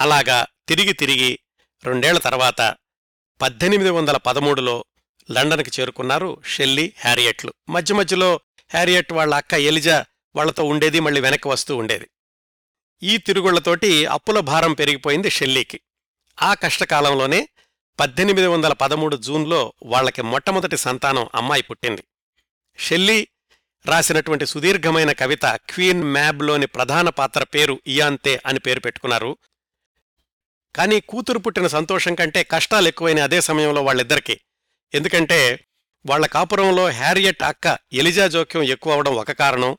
అలాగా తిరిగి తిరిగి రెండేళ్ళ తర్వాత పద్దెనిమిది వందల పదమూడులో లండన్కి చేరుకున్నారు షెల్లీ హ్యారియట్లు. మధ్య మధ్యలో హ్యారియట్ వాళ్ళ అక్క ఎలిజా వాళ్ళతో ఉండేది మళ్ళీ వెనక్కి వస్తూ ఉండేది. ఈ తిరుగుళ్ళతోటి అప్పుల భారం పెరిగిపోయింది షెల్లీకి. ఆ కష్టకాలంలోనే పద్దెనిమిది వందల పదమూడు జూన్లో వాళ్ళకి మొట్టమొదటి సంతానం అమ్మాయి పుట్టింది. షెల్లీ రాసినటువంటి సుదీర్ఘమైన కవిత క్వీన్ మ్యాబ్లోని ప్రధాన పాత్ర పేరు ఇయాంతే అని పేరు పెట్టుకున్నారు. కానీ కూతురు పుట్టిన సంతోషం కంటే కష్టాలు ఎక్కువైన అదే సమయంలో వాళ్ళిద్దరికీ. ఎందుకంటే వాళ్ళ కాపురంలో హ్యారియట్ అక్క ఎలిజా జోక్యం ఎక్కువ అవడం ఒక కారణం.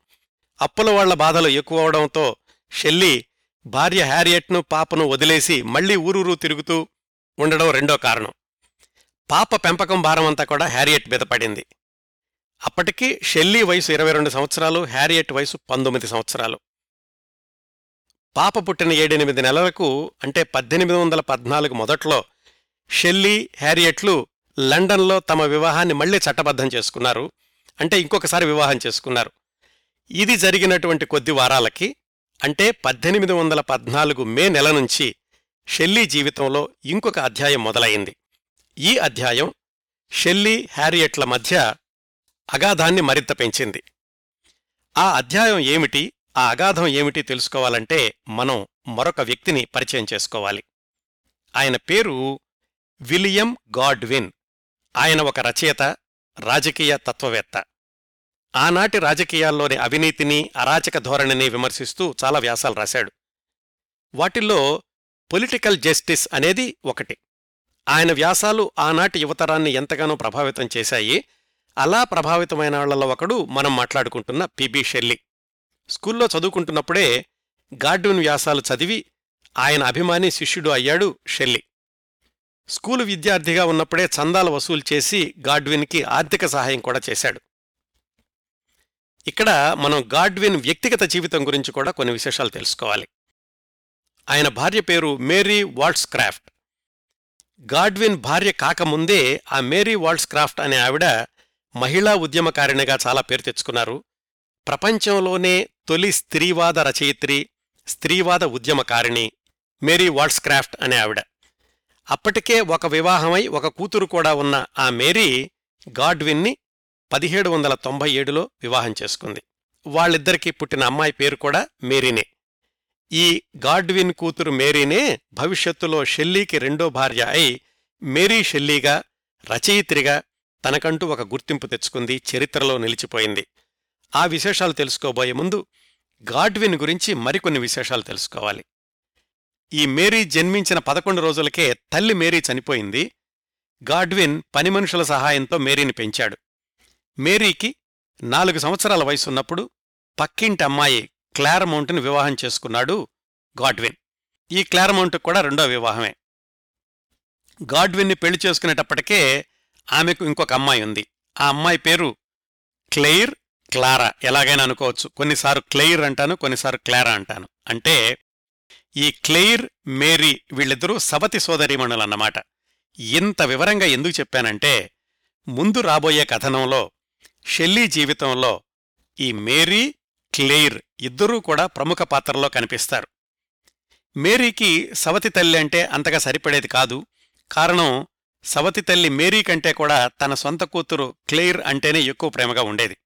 అప్పుల వాళ్ళ బాధలు ఎక్కువ అవడంతో షెల్లీ భార్య హ్యారియట్ను పాపను వదిలేసి మళ్ళీ ఊరూరు తిరుగుతూ ఉండడం రెండో కారణం. పాప పెంపకం భారమంతా కూడా హ్యారియట్ మీద పడింది. అప్పటికి షెల్లీ వయసు ఇరవై రెండు సంవత్సరాలు హ్యారియట్ వయసు పంతొమ్మిది సంవత్సరాలు. పాప పుట్టిన ఏడెనిమిది నెలలకు అంటే పద్దెనిమిది వందల పద్నాలుగు మొదట్లో షెల్లీ హ్యారియట్లు లండన్లో తమ వివాహాన్ని మళ్ళీ చట్టబద్ధం చేసుకున్నారు. అంటే ఇంకొకసారి వివాహం చేసుకున్నారు. ఇది జరిగినటువంటి కొద్ది వారాలకి అంటే పద్దెనిమిది వందల పద్నాలుగు మే నెల నుంచి షెల్లీ జీవితంలో ఇంకొక అధ్యాయం మొదలైంది. ఈ అధ్యాయం షెల్లీ హ్యారియట్ల మధ్య అగాధాన్ని మరింత పెంచింది. ఆ అధ్యాయం ఏమిటి ఆ అగాధం ఏమిటి తెలుసుకోవాలంటే మనం మరొక వ్యక్తిని పరిచయం చేసుకోవాలి. ఆయన పేరు విలియం గాడ్విన్. ఆయన ఒక రచయిత రాజకీయ తత్వవేత్త. ఆనాటి రాజకీయాల్లోని అవినీతిని అరాచక ధోరణిని విమర్శిస్తూ చాలా వ్యాసాలు రాశాడు. వాటిల్లో పొలిటికల్ జస్టిస్ అనేది ఒకటి. ఆయన వ్యాసాలు ఆనాటి యువతరాన్ని ఎంతగానో ప్రభావితం చేశాయి. అలా ప్రభావితమైన వాళ్ళలో ఒకడు మనం మాట్లాడుకుంటున్న పిబి షెల్లి స్కూల్లో చదువుకుంటున్నప్పుడే గాడ్విన్ వ్యాసాలు చదివి ఆయన అభిమాని శిష్యుడు అయ్యాడు షెల్లి స్కూలు విద్యార్థిగా ఉన్నప్పుడే చందాలు వసూలు చేసి గాడ్విన్కి ఆర్థిక సహాయం కూడా చేశాడు. ఇక్కడ మనం గాడ్విన్ వ్యక్తిగత జీవితం గురించి కూడా కొన్ని విశేషాలు తెలుసుకోవాలి. ఆయన భార్య పేరు మేరీ వాల్ట్స్ క్రాఫ్ట్ గాడ్విన్ భార్య కాకముందే ఆ మేరీ వాల్ట్స్ క్రాఫ్ట్ అనే ఆవిడ మహిళా ఉద్యమకారిణిగా చాలా పేరు తెచ్చుకున్నారు. ప్రపంచంలోనే తొలి స్త్రీవాద రచయిత్రి స్త్రీవాద ఉద్యమకారిణి మేరీ వాల్డ్స్క్రాఫ్ట్ అనే ఆవిడ. అప్పటికే ఒక వివాహమై ఒక కూతురు కూడా ఉన్న ఆ మేరీ గాడ్విన్ని పదిహేడు వందల తొంభై ఏడులో వివాహం చేసుకుంది. వాళ్ళిద్దరికీ పుట్టిన అమ్మాయి పేరు కూడా మేరీనే. ఈ గాడ్విన్ కూతురు మేరీనే భవిష్యత్తులో షెల్లీకి రెండో భార్య అయి మేరీ షెల్లీగా రచయిత్రిగా తనకంటూ ఒక గుర్తింపు తెచ్చుకుంది చరిత్రలో నిలిచిపోయింది. ఆ విశేషాలు తెలుసుకోబోయే ముందు గాడ్విన్ గురించి మరికొన్ని విశేషాలు తెలుసుకోవాలి. ఈ మేరీ జన్మించిన పదకొండు రోజులకే తల్లి మేరీ చనిపోయింది. గాడ్విన్ పని మనుషుల సహాయంతో మేరీని పెంచాడు. మేరీకి నాలుగు సంవత్సరాల వయసున్నప్పుడు పక్కింటి అమ్మాయి క్లారమౌంట్ని వివాహం చేసుకున్నాడు గాడ్విన్. ఈ క్లారమౌంట్కి కూడా రెండో వివాహమే. గాడ్విన్ని పెళ్ళి చేసుకునేటప్పటికే ఆమెకు ఇంకొక అమ్మాయి ఉంది. ఆ అమ్మాయి పేరు క్లెయిర్ క్లారా. ఎలాగైనా అనుకోవచ్చు. కొన్నిసార్లు క్లెయిర్ అంటాను కొన్నిసార్లు క్లారా అంటాను. అంటే ఈ క్లెయిర్ మేరీ వీళ్ళిద్దరూ సవతి సోదరీమణులన్నమాట ఇంత వివరంగా ఎందుకు చెప్పానంటే ముందు రాబోయే కథనంలో షెల్లీ జీవితంలో ఈ మేరీ క్లెయిర్ ఇద్దరూ కూడా ప్రముఖ పాత్రలో కనిపిస్తారు. మేరీకి సవతి తల్లి అంటే అంతగా సరిపడేది కాదు. కారణం సవతి తల్లి మేరీ కంటే కూడా తన సొంత కూతురు క్లెయిర్ అంటేనే ఎక్కువ ప్రేమగా ఉండేది.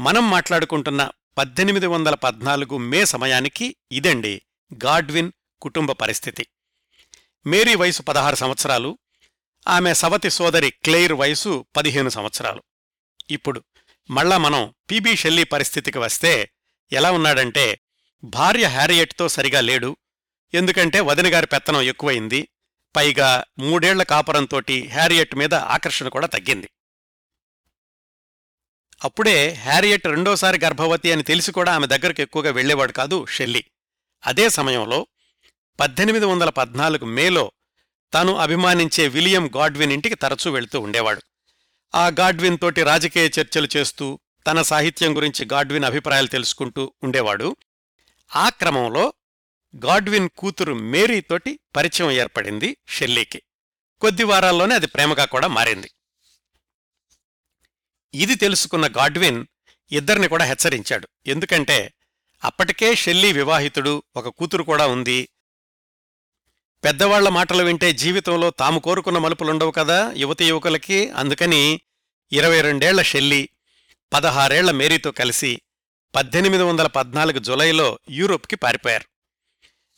మనం మాట్లాడుకుంటున్న పద్దెనిమిది వందల పద్నాలుగు మే సమయానికి ఇదండి గాడ్విన్ కుటుంబ పరిస్థితి. మేరీ వయసు పదహారు సంవత్సరాలు ఆమె సవతి సోదరి క్లెయిర్ వయసు పదిహేను సంవత్సరాలు. ఇప్పుడు మళ్ళా మనం పీబీ షెల్లీ పరిస్థితికి వస్తే ఎలా ఉన్నాడంటే భార్య హ్యారియట్తో సరిగా లేడు ఎందుకంటే వదినగారి పెత్తనం ఎక్కువయింది పైగా మూడేళ్ళ కాపురంతోటి హ్యారియట్ మీద ఆకర్షణ కూడా తగ్గింది. అప్పుడే హ్యారియట్ రెండోసారి గర్భవతి అని తెలిసి కూడా ఆమె దగ్గరకు ఎక్కువగా వెళ్ళేవాడు కాదు షెల్లీ. అదే సమయంలో పద్దెనిమిది వందల పద్నాలుగు మేలో తాను అభిమానించే విలియం గాడ్విన్ ఇంటికి తరచూ వెళ్తూ ఉండేవాడు. ఆ గాడ్విన్ తోటి రాజకీయ చర్చలు చేస్తూ తన సాహిత్యం గురించి గాడ్విన్ అభిప్రాయాలు తెలుసుకుంటూ ఉండేవాడు. ఆ క్రమంలో గాడ్విన్ కూతురు మేరీతోటి పరిచయం ఏర్పడింది షెల్లీకి. కొద్ది వారాల్లోనే అది ప్రేమగా కూడా మారింది. ఇది తెలుసుకున్న గాడ్విన్ ఇద్దరిని కూడా హెచ్చరించాడు. ఎందుకంటే అప్పటికే షెల్లీ వివాహితుడు ఒక కూతురు కూడా ఉంది. పెద్దవాళ్ళ మాటలు వింటే జీవితంలో తాము కోరుకున్న మలుపులుండవు కదా యువతి యువకులకి. అందుకని ఇరవై రెండేళ్ళ షెల్లీ పదహారేళ్ళ మేరీతో కలిసి పద్దెనిమిది వందల పద్నాలుగు జులైలో యూరోప్కి పారిపోయారు.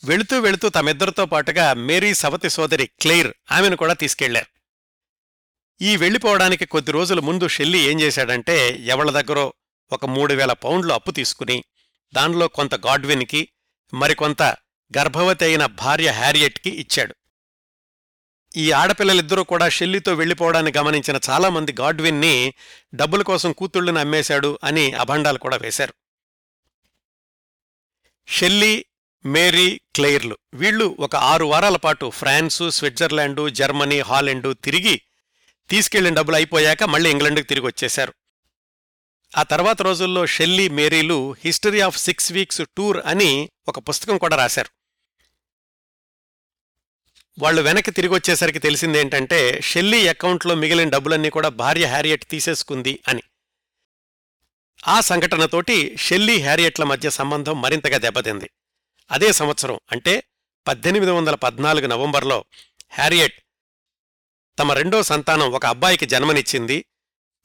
వెళుతూ వెళుతూ తమిద్దరితో పాటుగా మేరీ సవతి సోదరి క్లెయిర్ ఆమెను కూడా తీసుకెళ్ళారు. ఈ వెళ్ళిపోవడానికి కొద్ది రోజుల ముందు షెల్లీ ఏం చేశాడంటే ఎవళ్ళ దగ్గరో ఒక మూడు వేల పౌండ్లు అప్పు తీసుకుని దానిలో కొంత గాడ్విన్కి మరికొంత గర్భవతి అయిన భార్య హ్యారియట్కి ఇచ్చాడు. ఈ ఆడపిల్లలిద్దరూ కూడా షెల్లీతో వెళ్ళిపోవడాన్ని గమనించిన చాలామంది గాడ్విన్ని డబ్బుల కోసం కూతుళ్ళని అమ్మేశాడు అని అభండాలు కూడా వేశారు. షెల్లీ మేరీ క్లెయిర్లు. వీళ్ళు ఒక ఆరు వారాల పాటు ఫ్రాన్సు స్విట్జర్లాండు జర్మనీ హాలెండు తిరిగి తీసుకెళ్ళిన డబ్బులు అయిపోయాక మళ్ళీ ఇంగ్లండ్కి తిరిగి వచ్చేశారు. ఆ తర్వాత రోజుల్లో Shelley మేరీలు history of six weeks tour అని ఒక పుస్తకం కూడా రాశారు. వాళ్ళు వెనక్కి తిరిగి వచ్చేసరికి తెలిసిందేంటంటే షెల్లీ అకౌంట్లో మిగిలిన డబ్బులన్నీ కూడా భార్య హ్యారియట్ తీసేసుకుంది అని. ఆ సంఘటనతోటి షెల్లీ హ్యారియట్ల మధ్య సంబంధం మరింతగా దెబ్బతింది. అదే సంవత్సరం అంటే పద్దెనిమిది వందల పద్నాలుగు నవంబర్లో హ్యారియట్ తమ రెండో సంతానం ఒక అబ్బాయికి జన్మనిచ్చింది.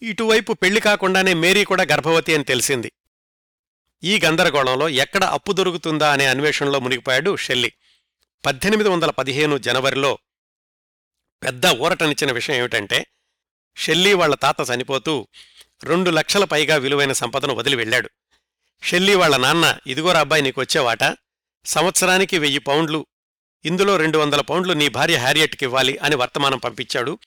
ఇటువైపు పెళ్ళి కాకుండానే మేరీ కూడా గర్భవతి అని తెలిసింది. ఈ గందరగోళంలో ఎక్కడ అప్పు దొరుకుతుందా అనే అన్వేషణలో మునిగిపోయాడు షెల్లీ. పద్దెనిమిది వందల పదిహేను జనవరిలో పెద్ద ఊరటనిచ్చిన విషయం ఏమిటంటే షెల్లీ వాళ్ళ తాత చనిపోతూ రెండు లక్షల పైగా విలువైన సంపదను వదిలి వెళ్ళాడు. షెల్లీ వాళ్ళ నాన్న ఇదిగోరా అబ్బాయి నీకు వచ్చేవాట సంవత్సరానికి వెయ్యి పౌండ్లు. ఇందులో రెండు వందల పౌండ్లు నీ భార్య హ్యారియట్కి ఇవ్వాలి అని వర్తమానం పంపించాడు.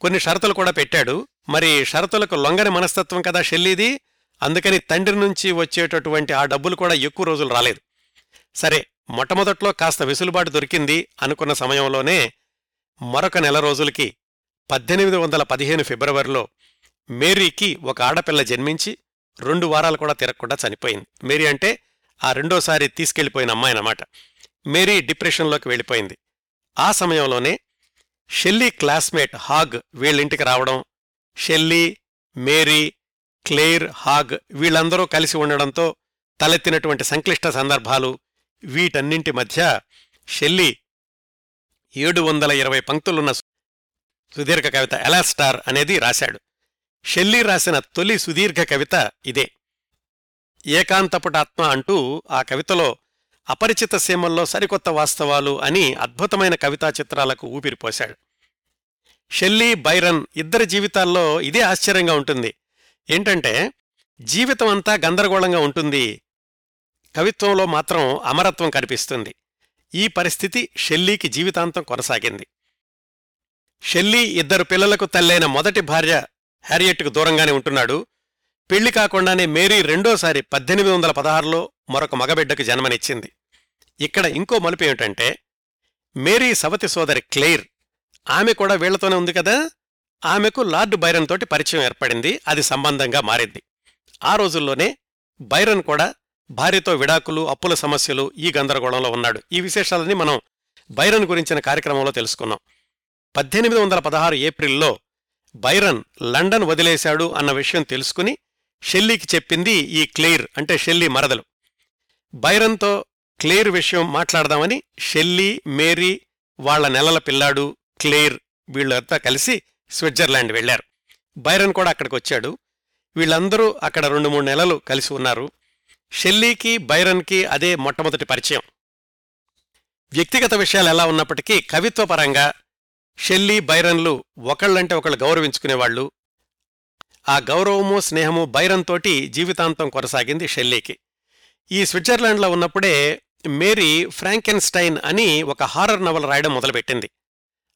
కొన్ని షరతులు కూడా పెట్టాడు. మరి షరతులకు లొంగని మనస్తత్వం కదా షెల్లీది? అందుకని తండ్రి నుంచి వచ్చేటటువంటి ఆ డబ్బులు కూడా ఎక్కువ రోజులు రాలేదు. సరే మొట్టమొదట్లో కాస్త వెసులుబాటు దొరికింది అనుకున్న సమయంలోనే మరొక నెల రోజులకి పద్దెనిమిది వందల పదిహేను ఫిబ్రవరిలో మేరీకి ఒక ఆడపిల్ల జన్మించి రెండు వారాలు కూడా తిరగకుండా చనిపోయింది. మేరీ అంటే ఆ రెండోసారి తీసుకెళ్ళిపోయిన అన్నమాట. మేరీ డిప్రెషన్లోకి వెళ్ళిపోయింది. ఆ సమయంలోనే షెల్లీ క్లాస్మేట్ హాగ్ వీళ్ళింటికి రావడం షెల్లీ మేరీ క్లేర్ హాగ్ వీళ్ళందరూ కలిసి ఉండడంతో తలెత్తినటువంటి సంక్లిష్ట సందర్భాలు వీటన్నింటి మధ్య షెల్లీ ఏడు వందల ఇరవై పంక్తులున్న సుదీర్ఘ కవిత ఎలాస్టార్ అనేది రాశాడు. షెల్లీ రాసిన తొలి సుదీర్ఘ కవిత ఇదే. ఏకాంతపుటాత్మ అంటూ ఆ కవితలో అపరిచిత సీమల్లో సరికొత్త వాస్తవాలు అని అద్భుతమైన కవితా చిత్రాలకు ఊపిరిపోశాడు. షెల్లీ బైరన్ ఇద్దరి జీవితాల్లో ఇదే ఆశ్చర్యంగా ఉంటుంది. ఏంటంటే జీవితం అంతా గందరగోళంగా ఉంటుంది. కవిత్వంలో మాత్రం అమరత్వం కనిపిస్తుంది. ఈ పరిస్థితి షెల్లీకి జీవితాంతం కొనసాగింది. షెల్లీ ఇద్దరు పిల్లలకు తల్లైన మొదటి భార్య హ్యారియట్కు దూరంగానే ఉంటున్నాడు. పెళ్ళి కాకుండానే మేరీ రెండోసారి పద్దెనిమిది వందల పదహారులో మరొక మగబిడ్డకు జన్మనిచ్చింది. ఇక్కడ ఇంకో మలుపు ఏమిటంటే మేరీ సవతి సోదరి క్లెయిర్ ఆమె కూడా వీళ్ళతోనే ఉంది కదా? ఆమెకు లార్డ్ బైరన్ తోటి పరిచయం ఏర్పడింది అది సంబంధంగా మారింది. ఆ రోజుల్లోనే బైరన్ కూడా భార్యతో విడాకులు అప్పుల సమస్యలు ఈ గందరగోళంలో ఉన్నాడు. ఈ విశేషాలని మనం బైరన్ గురించిన కార్యక్రమంలో తెలుసుకున్నాం. పద్దెనిమిది వందల పదహారు ఏప్రిల్లో బైరన్ లండన్ వదిలేశాడు అన్న విషయం తెలుసుకుని షెల్లీకి చెప్పింది ఈ క్లెయిర్ అంటే షెల్లీ మరదలు. బైరన్తో క్లెయిర్ విషయం మాట్లాడదామని షెల్లీ మేరీ వాళ్ళ నెలల పిల్లాడు క్లెయిర్ వీళ్ళంతా కలిసి స్విట్జర్లాండ్ వెళ్ళారు బైరన్ కూడా అక్కడికి వచ్చాడు. వీళ్ళందరూ అక్కడ రెండు మూడు నెలలు కలిసి ఉన్నారు. షెల్లీకి బైరన్కి అదే మొట్టమొదటి పరిచయం. వ్యక్తిగత విషయాలు ఎలా ఉన్నప్పటికీ కవిత్వపరంగా షెల్లీ బైరన్లు ఒకళ్ళంటే ఒకళ్ళు గౌరవించుకునేవాళ్ళు ఆ గౌరవము స్నేహము బైరంతోటి జీవితాంతం కొనసాగింది షెల్లీకి. ఈ స్విట్జర్లాండ్లో ఉన్నప్పుడే మేరీ ఫ్రాంకెన్స్టైన్ అని ఒక హారర్ నవల రాయడం మొదలుపెట్టింది.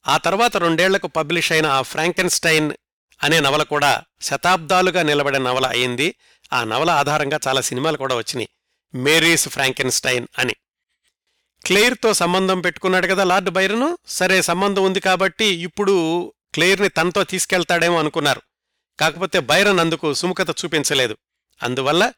ఆ తర్వాత రెండేళ్ళకు పబ్లిష్ అయిన ఆ ఫ్రాంకెన్స్టైన్ అనే నవల కూడా శతాబ్దాలుగా నిలబడే నవల అయింది. ఆ నవల ఆధారంగా చాలా సినిమాలు కూడా వచ్చినాయి. మేరీస్ ఫ్రాంకెన్స్టైన్ అని. క్లెయిర్తో సంబంధం పెట్టుకున్నాడు కదా లార్డ్ బైరను? సరే సంబంధం ఉంది కాబట్టి ఇప్పుడు క్లెయిర్ని తనతో తీసుకెళ్తాడేమో అనుకున్నారు. కాకపోతే బైరన్ అందుకు సుముఖత చూపించలేదు. అందువల్ల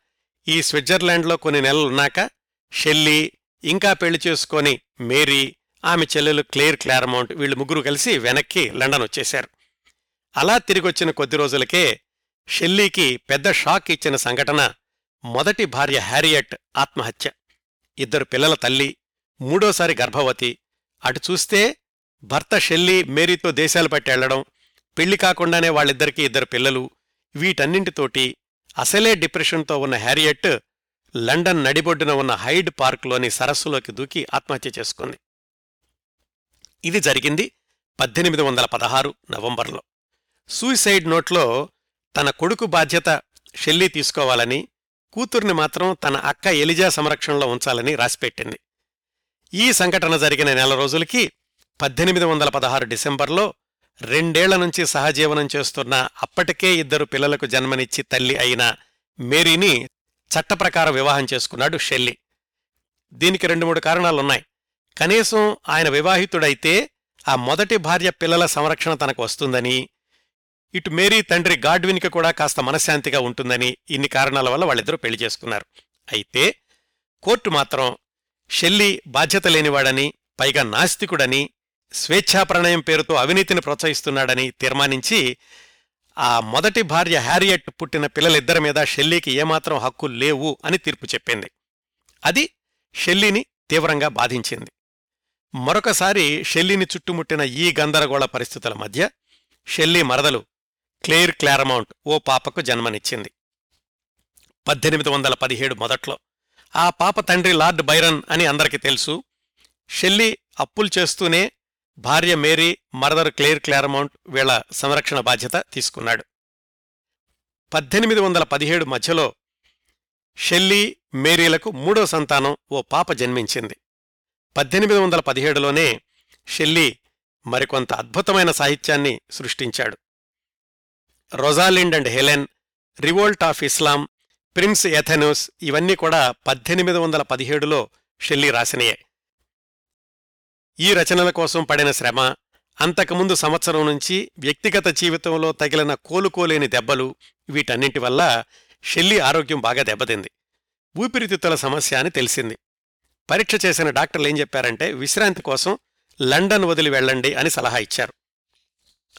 ఈ స్విట్జర్లాండ్లో కొన్ని నెలలున్నాక షెల్లీ ఇంకా పెళ్ళి చేసుకొని మేరీ ఆమె చెల్లెలు క్లేర్ క్లారమౌంట్ వీళ్ళు ముగ్గురు కలిసి వెనక్కి లండన్ వచ్చేశారు. అలా తిరిగొచ్చిన కొద్ది రోజులకే షెల్లీకి పెద్ద షాక్ ఇచ్చిన సంఘటన మొదటి భార్య హ్యారియట్ ఆత్మహత్య. ఇద్దరు పిల్లల తల్లి మూడోసారి గర్భవతి. అటు చూస్తే భర్త షెల్లీ మేరీతో దేశాలు పట్టి వెళ్ళడం పెళ్ళి కాకుండానే వాళ్ళిద్దరికీ ఇద్దరు పిల్లలు. వీటన్నింటితోటి అసలే డిప్రెషన్తో ఉన్న హ్యారియట్ లండన్ నడిబొడ్డున ఉన్న హైడ్ పార్క్లోని సరస్సులోకి దూకి ఆత్మహత్య చేసుకుంది. ఇది జరిగింది పద్దెనిమిది వందల పదహారు నవంబర్లో. సూసైడ్ నోట్లో తన కొడుకు బాధ్యత షెల్లీ తీసుకోవాలని కూతుర్ని మాత్రం తన అక్క ఎలిజా సంరక్షణలో ఉంచాలని రాసిపెట్టింది. ఈ సంఘటన జరిగిన నెల రోజులకి పద్దెనిమిది వందల పదహారు డిసెంబర్లో రెండేళ్ళ నుంచి సహజీవనం చేస్తున్న అప్పటికే ఇద్దరు పిల్లలకు జన్మనిచ్చి తల్లి అయిన మేరీని చట్టప్రకారం వివాహం చేసుకున్నాడు షెల్లి. దీనికి రెండు మూడు కారణాలున్నాయి. కనీసం ఆయన వివాహితుడైతే ఆ మొదటి భార్య పిల్లల సంరక్షణ తనకు వస్తుందని ఇటు మేరీ తండ్రి గాడ్విన్కి కూడా కాస్త మనశ్శాంతిగా ఉంటుందని ఇన్ని కారణాల వల్ల వాళ్ళిద్దరూ పెళ్ళి చేసుకున్నారు. అయితే కోర్టు మాత్రం షెల్లీ బాధ్యత లేనివాడని పైగా నాస్తికుడని స్వేచ్ఛా ప్రణయం పేరుతో అవినీతిని ప్రోత్సహిస్తున్నాడని తీర్మానించి ఆ మొదటి భార్య హ్యారియట్ పుట్టిన పిల్లలిద్దరి మీద షెల్లీకి ఏమాత్రం హక్కు లేవు అని తీర్పు చెప్పింది. అది షెల్లీని తీవ్రంగా బాధించింది. మరొకసారి షెల్లీని చుట్టుముట్టిన ఈ గందరగోళ పరిస్థితుల మధ్య షెల్లీ మరదలు క్లేర్ క్లారమౌంట్ ఓ పాపకు జన్మనిచ్చింది. పద్దెనిమిది వందల పదిహేడు మొదట్లో ఆ పాప తండ్రి లార్డ్ బైరన్ అని అందరికీ తెలుసు. షెల్లీ అప్పులు చేస్తూనే భార్య మేరీ మరదర్ క్లేర్ క్లారమౌంట్ వీళ్ళ సంరక్షణ బాధ్యత తీసుకున్నాడు. పద్దెనిమిది వందల పదిహేడు మధ్యలో షెల్లీ మేరీలకు మూడో సంతానం ఓ పాప జన్మించింది. పద్దెనిమిది వందల పదిహేడులోనే షెల్లీ మరికొంత అద్భుతమైన సాహిత్యాన్ని సృష్టించాడు. Rosalind and Helen Revolt of Islam Prince Athanase ఇవన్నీ కూడా పద్దెనిమిది వందల పదిహేడులో షెల్లీ రాసినయే. ఈ రచనల కోసం పడిన శ్రమ అంతకుముందు సంవత్సరం నుంచి వ్యక్తిగత జీవితంలో తగిలిన కోలుకోలేని దెబ్బలు వీటన్నింటి వల్ల షెల్లీ ఆరోగ్యం బాగా దెబ్బతింది. ఊపిరితిత్తుల సమస్య అని తెలిసింది. పరీక్ష చేసిన డాక్టర్లు ఏం చెప్పారంటే విశ్రాంతి కోసం లండన్ వదిలి వెళ్ళండి అని సలహా ఇచ్చారు.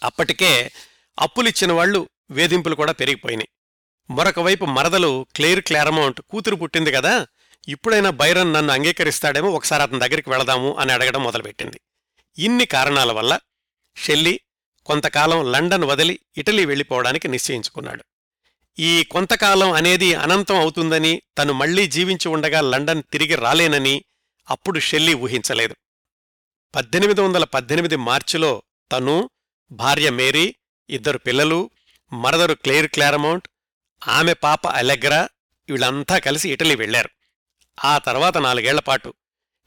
అప్పటికే అప్పులిచ్చిన వాళ్ళు వేధింపులు కూడా పెరిగిపోయినాయి. మరొకవైపు మరదలు క్లేర్ క్లారమౌంట్ కూతురు పుట్టింది కదా ఇప్పుడైనా బైరన్ నన్ను అంగీకరిస్తాడేమో ఒకసారి అతని దగ్గరికి వెళదాము అని అడగడం మొదలుపెట్టింది. ఇన్ని కారణాల వల్ల షెల్లీ కొంతకాలం లండన్ వదిలి ఇటలీ వెళ్ళిపోవడానికి నిశ్చయించుకున్నాడు. ఈ కొంతకాలం అనేది అనంతం అవుతుందని తను మళ్ళీ జీవించి ఉండగా లండన్ తిరిగి రాలేనని అప్పుడు షెల్లీ ఊహించలేదు. పద్దెనిమిది వందల పద్దెనిమిది మార్చిలో తను భార్య మేరీ ఇద్దరు పిల్లలు మరదరు క్లేర్ క్లారమౌంట్ ఆమె పాప అలెగ్రా వీళ్ళంతా కలిసి ఇటలీ వెళ్ళారు ఆ తర్వాత నాలుగేళ్ళపాటు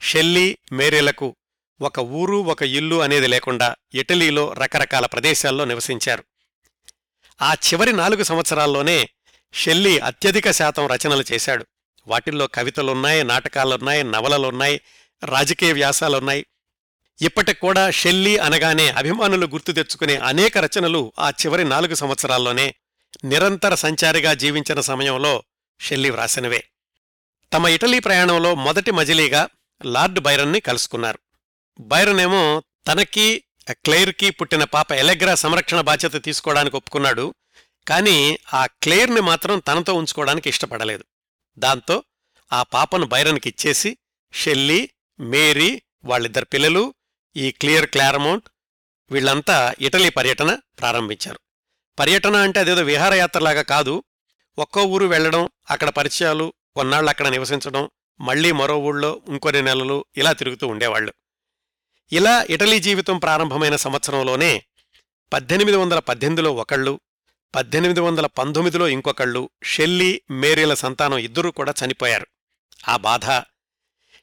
షెల్లీ మేరీలకు ఒక ఊరు ఒక ఇల్లు అనేది లేకుండా ఇటలీలో రకరకాల ప్రదేశాల్లో నివసించారు. ఆ చివరి నాలుగు సంవత్సరాల్లోనే షెల్లీ అత్యధిక శాతం రచనలు చేశాడు. వాటిల్లో కవితలున్నాయి నాటకాలున్నాయి నవలలున్నాయి రాజకీయ వ్యాసాలున్నాయి. ఇప్పటికి కూడా షెల్లీ అనగానే అభిమానులు గుర్తు తెచ్చుకునే అనేక రచనలు ఆ చివరి నాలుగు సంవత్సరాల్లోనే నిరంతర సంచారిగా జీవించిన సమయంలో షెల్లీ వ్రాసినవే. తమ ఇటలీ ప్రయాణంలో మొదటి మజిలీగా లార్డ్ బైరన్ని కలుసుకున్నారు. బైరన్ ఏమో తనకి క్లెయిర్కి పుట్టిన పాప ఎలెగ్రా సంరక్షణ బాధ్యత తీసుకోవడానికి ఒప్పుకున్నాడు. కానీ ఆ క్లెయిర్ని మాత్రం తనతో ఉంచుకోవడానికి ఇష్టపడలేదు. దాంతో ఆ పాపను బైరన్కిచ్చేసి షెల్లీ మేరీ వాళ్ళిద్దరు పిల్లలు ఈ క్లియర్ క్లారమౌంట్ వీళ్ళంతా ఇటలీ పర్యటన ప్రారంభించారు. పర్యటన అంటే అదేదో విహారయాత్రలాగా కాదు. ఒక్కో ఊరు వెళ్ళడం అక్కడ పరిచయాలు కొన్నాళ్ళు అక్కడ నివసించడం మళ్ళీ మరో ఊళ్ళో ఇంకొన్ని నెలలు ఇలా తిరుగుతూ ఉండేవాళ్ళు ఇలా ఇటలీ జీవితం ప్రారంభమైన సంవత్సరంలోనే పద్దెనిమిది వందల పద్దెనిమిదిలో ఒకళ్ళు పద్దెనిమిది వందల పంతొమ్మిదిలో ఇంకొకళ్ళు షెల్లీ మేరీల సంతానం ఇద్దరూ కూడా చనిపోయారు. ఆ బాధ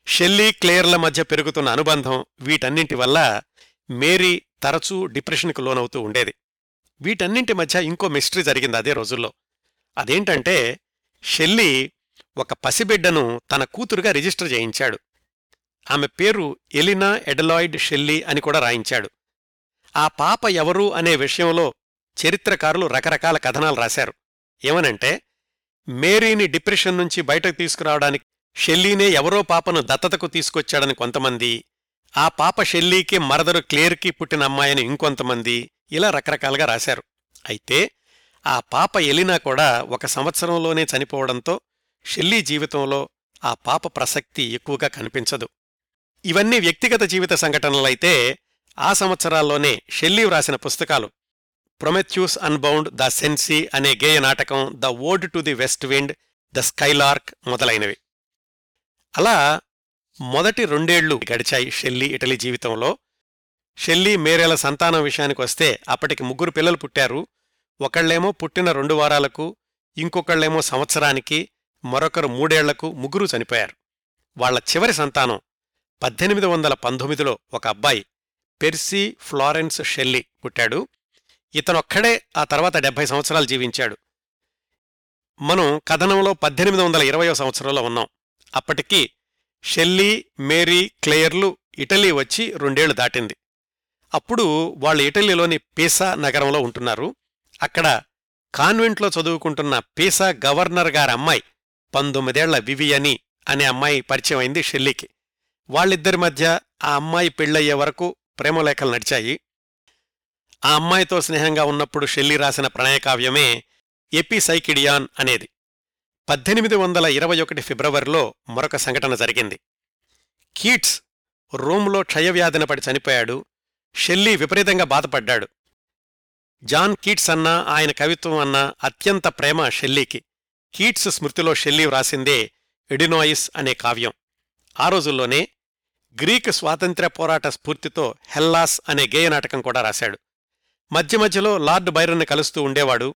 షెల్లీ క్లేర్ల మధ్య పెరుగుతున్న అనుబంధం వీటన్నింటి వల్ల మేరీ తరచూ డిప్రెషన్కు లోనవుతూ ఉండేది. వీటన్నింటి మధ్య ఇంకో మిస్టరీ జరిగింది అదే రోజుల్లో. అదేంటంటే షెల్లీ ఒక పసిబిడ్డను తన కూతురుగా రిజిస్టర్ చేయించాడు. ఆమె పేరు ఎలినా ఎడలాయిడ్ షెల్లీ అని కూడా రాయించాడు. ఆ పాప ఎవరు అనే విషయంలో చరిత్రకారులు రకరకాల కథనాలు రాశారు. ఏమనంటే మేరీని డిప్రెషన్ నుంచి బయటకు తీసుకురావడానికి షెల్లీనే ఎవరో పాపను దత్తతకు తీసుకొచ్చాడని కొంతమంది ఆ పాప షెల్లీకి మరదరు క్లేర్కి పుట్టిన అమ్మాయని ఇంకొంతమంది ఇలా రకరకాలుగా రాశారు. అయితే ఆ పాప ఎలినా కూడా ఒక సంవత్సరంలోనే చనిపోవడంతో షెల్లీ జీవితంలో ఆ పాప ప్రసక్తి ఎక్కువగా కనిపించదు. ఇవన్నీ వ్యక్తిగత జీవిత సంఘటనలైతే ఆ సంవత్సరాల్లోనే షెల్లీ వ్రాసిన పుస్తకాలు ప్రొమెథ్యూస్ అన్బౌండ్ ద సెన్సీ అనే గేయ నాటకం the Ode to the West Wind the Skylark మొదలైనవి. అలా మొదటి రెండేళ్ళు గడిచాయి షెల్లీ ఇటలీ జీవితంలో. షెల్లీ మేరేల సంతానం విషయానికి వస్తే అప్పటికి ముగ్గురు పిల్లలు పుట్టారు. ఒకళ్ళేమో పుట్టిన రెండు వారాలకు ఇంకొకళ్ళేమో సంవత్సరానికి మరొకరు మూడేళ్ళకు ముగ్గురూ చనిపోయారు. వాళ్ళ చివరి సంతానం పద్దెనిమిది వందల పంతొమ్మిదిలో ఒక అబ్బాయి పెర్సీ ఫ్లారెన్స్ షెల్లీ పుట్టాడు. ఇతనొక్కడే ఆ తర్వాత డెబ్బై సంవత్సరాలు జీవించాడు. మనం కథనంలో పద్దెనిమిది వందల ఇరవయో సంవత్సరంలో ఉన్నాం. అప్పటికి షెల్లీ మేరీ క్లేయర్లు ఇటలీ వచ్చి రెండేళ్ళు దాటింది. అప్పుడు వాళ్ళు ఇటలీలోని పీసా నగరంలో ఉంటున్నారు. అక్కడ కాన్వెంట్లో చదువుకుంటున్న పీసా గవర్నర్ గారి అమ్మాయి పంతొమ్మిదేళ్ళ వివియని అనే అమ్మాయి పరిచయం అయింది షెల్లీకి వాళ్ళిద్దరి మధ్య ఆ అమ్మాయి పెళ్ళయ్యే వరకు ప్రేమలేఖలు నడిచాయి. ఆ అమ్మాయితో స్నేహంగా ఉన్నప్పుడు షెల్లీ రాసిన ప్రణయకావ్యమే ఎపిసైకిడియాన్ అనేది. పద్దెనిమిది వందల ఇరవై ఒకటి ఫిబ్రవరిలో మరొక సంఘటన జరిగింది. కీట్స్ రోమ్లో క్షయవ్యాధిన పడి చనిపోయాడు. షెల్లీ విపరీతంగా బాధపడ్డాడు. జాన్ కీట్స్ అన్నా ఆయన కవిత్వం అన్నా అత్యంత ప్రేమ షెల్లీకి కీట్స్ స్మృతిలో షెల్లీ వ్రాసిందే ఎడినాయిస్ అనే కావ్యం. ఆ రోజుల్లోనే గ్రీక్ స్వాతంత్ర్య పోరాట స్ఫూర్తితో హెల్లాస్ అనే గేయ నాటకం కూడా రాశాడు. మధ్య మధ్యలో లార్డ్ బైరన్ని కలుస్తూ ఉండేవాడు.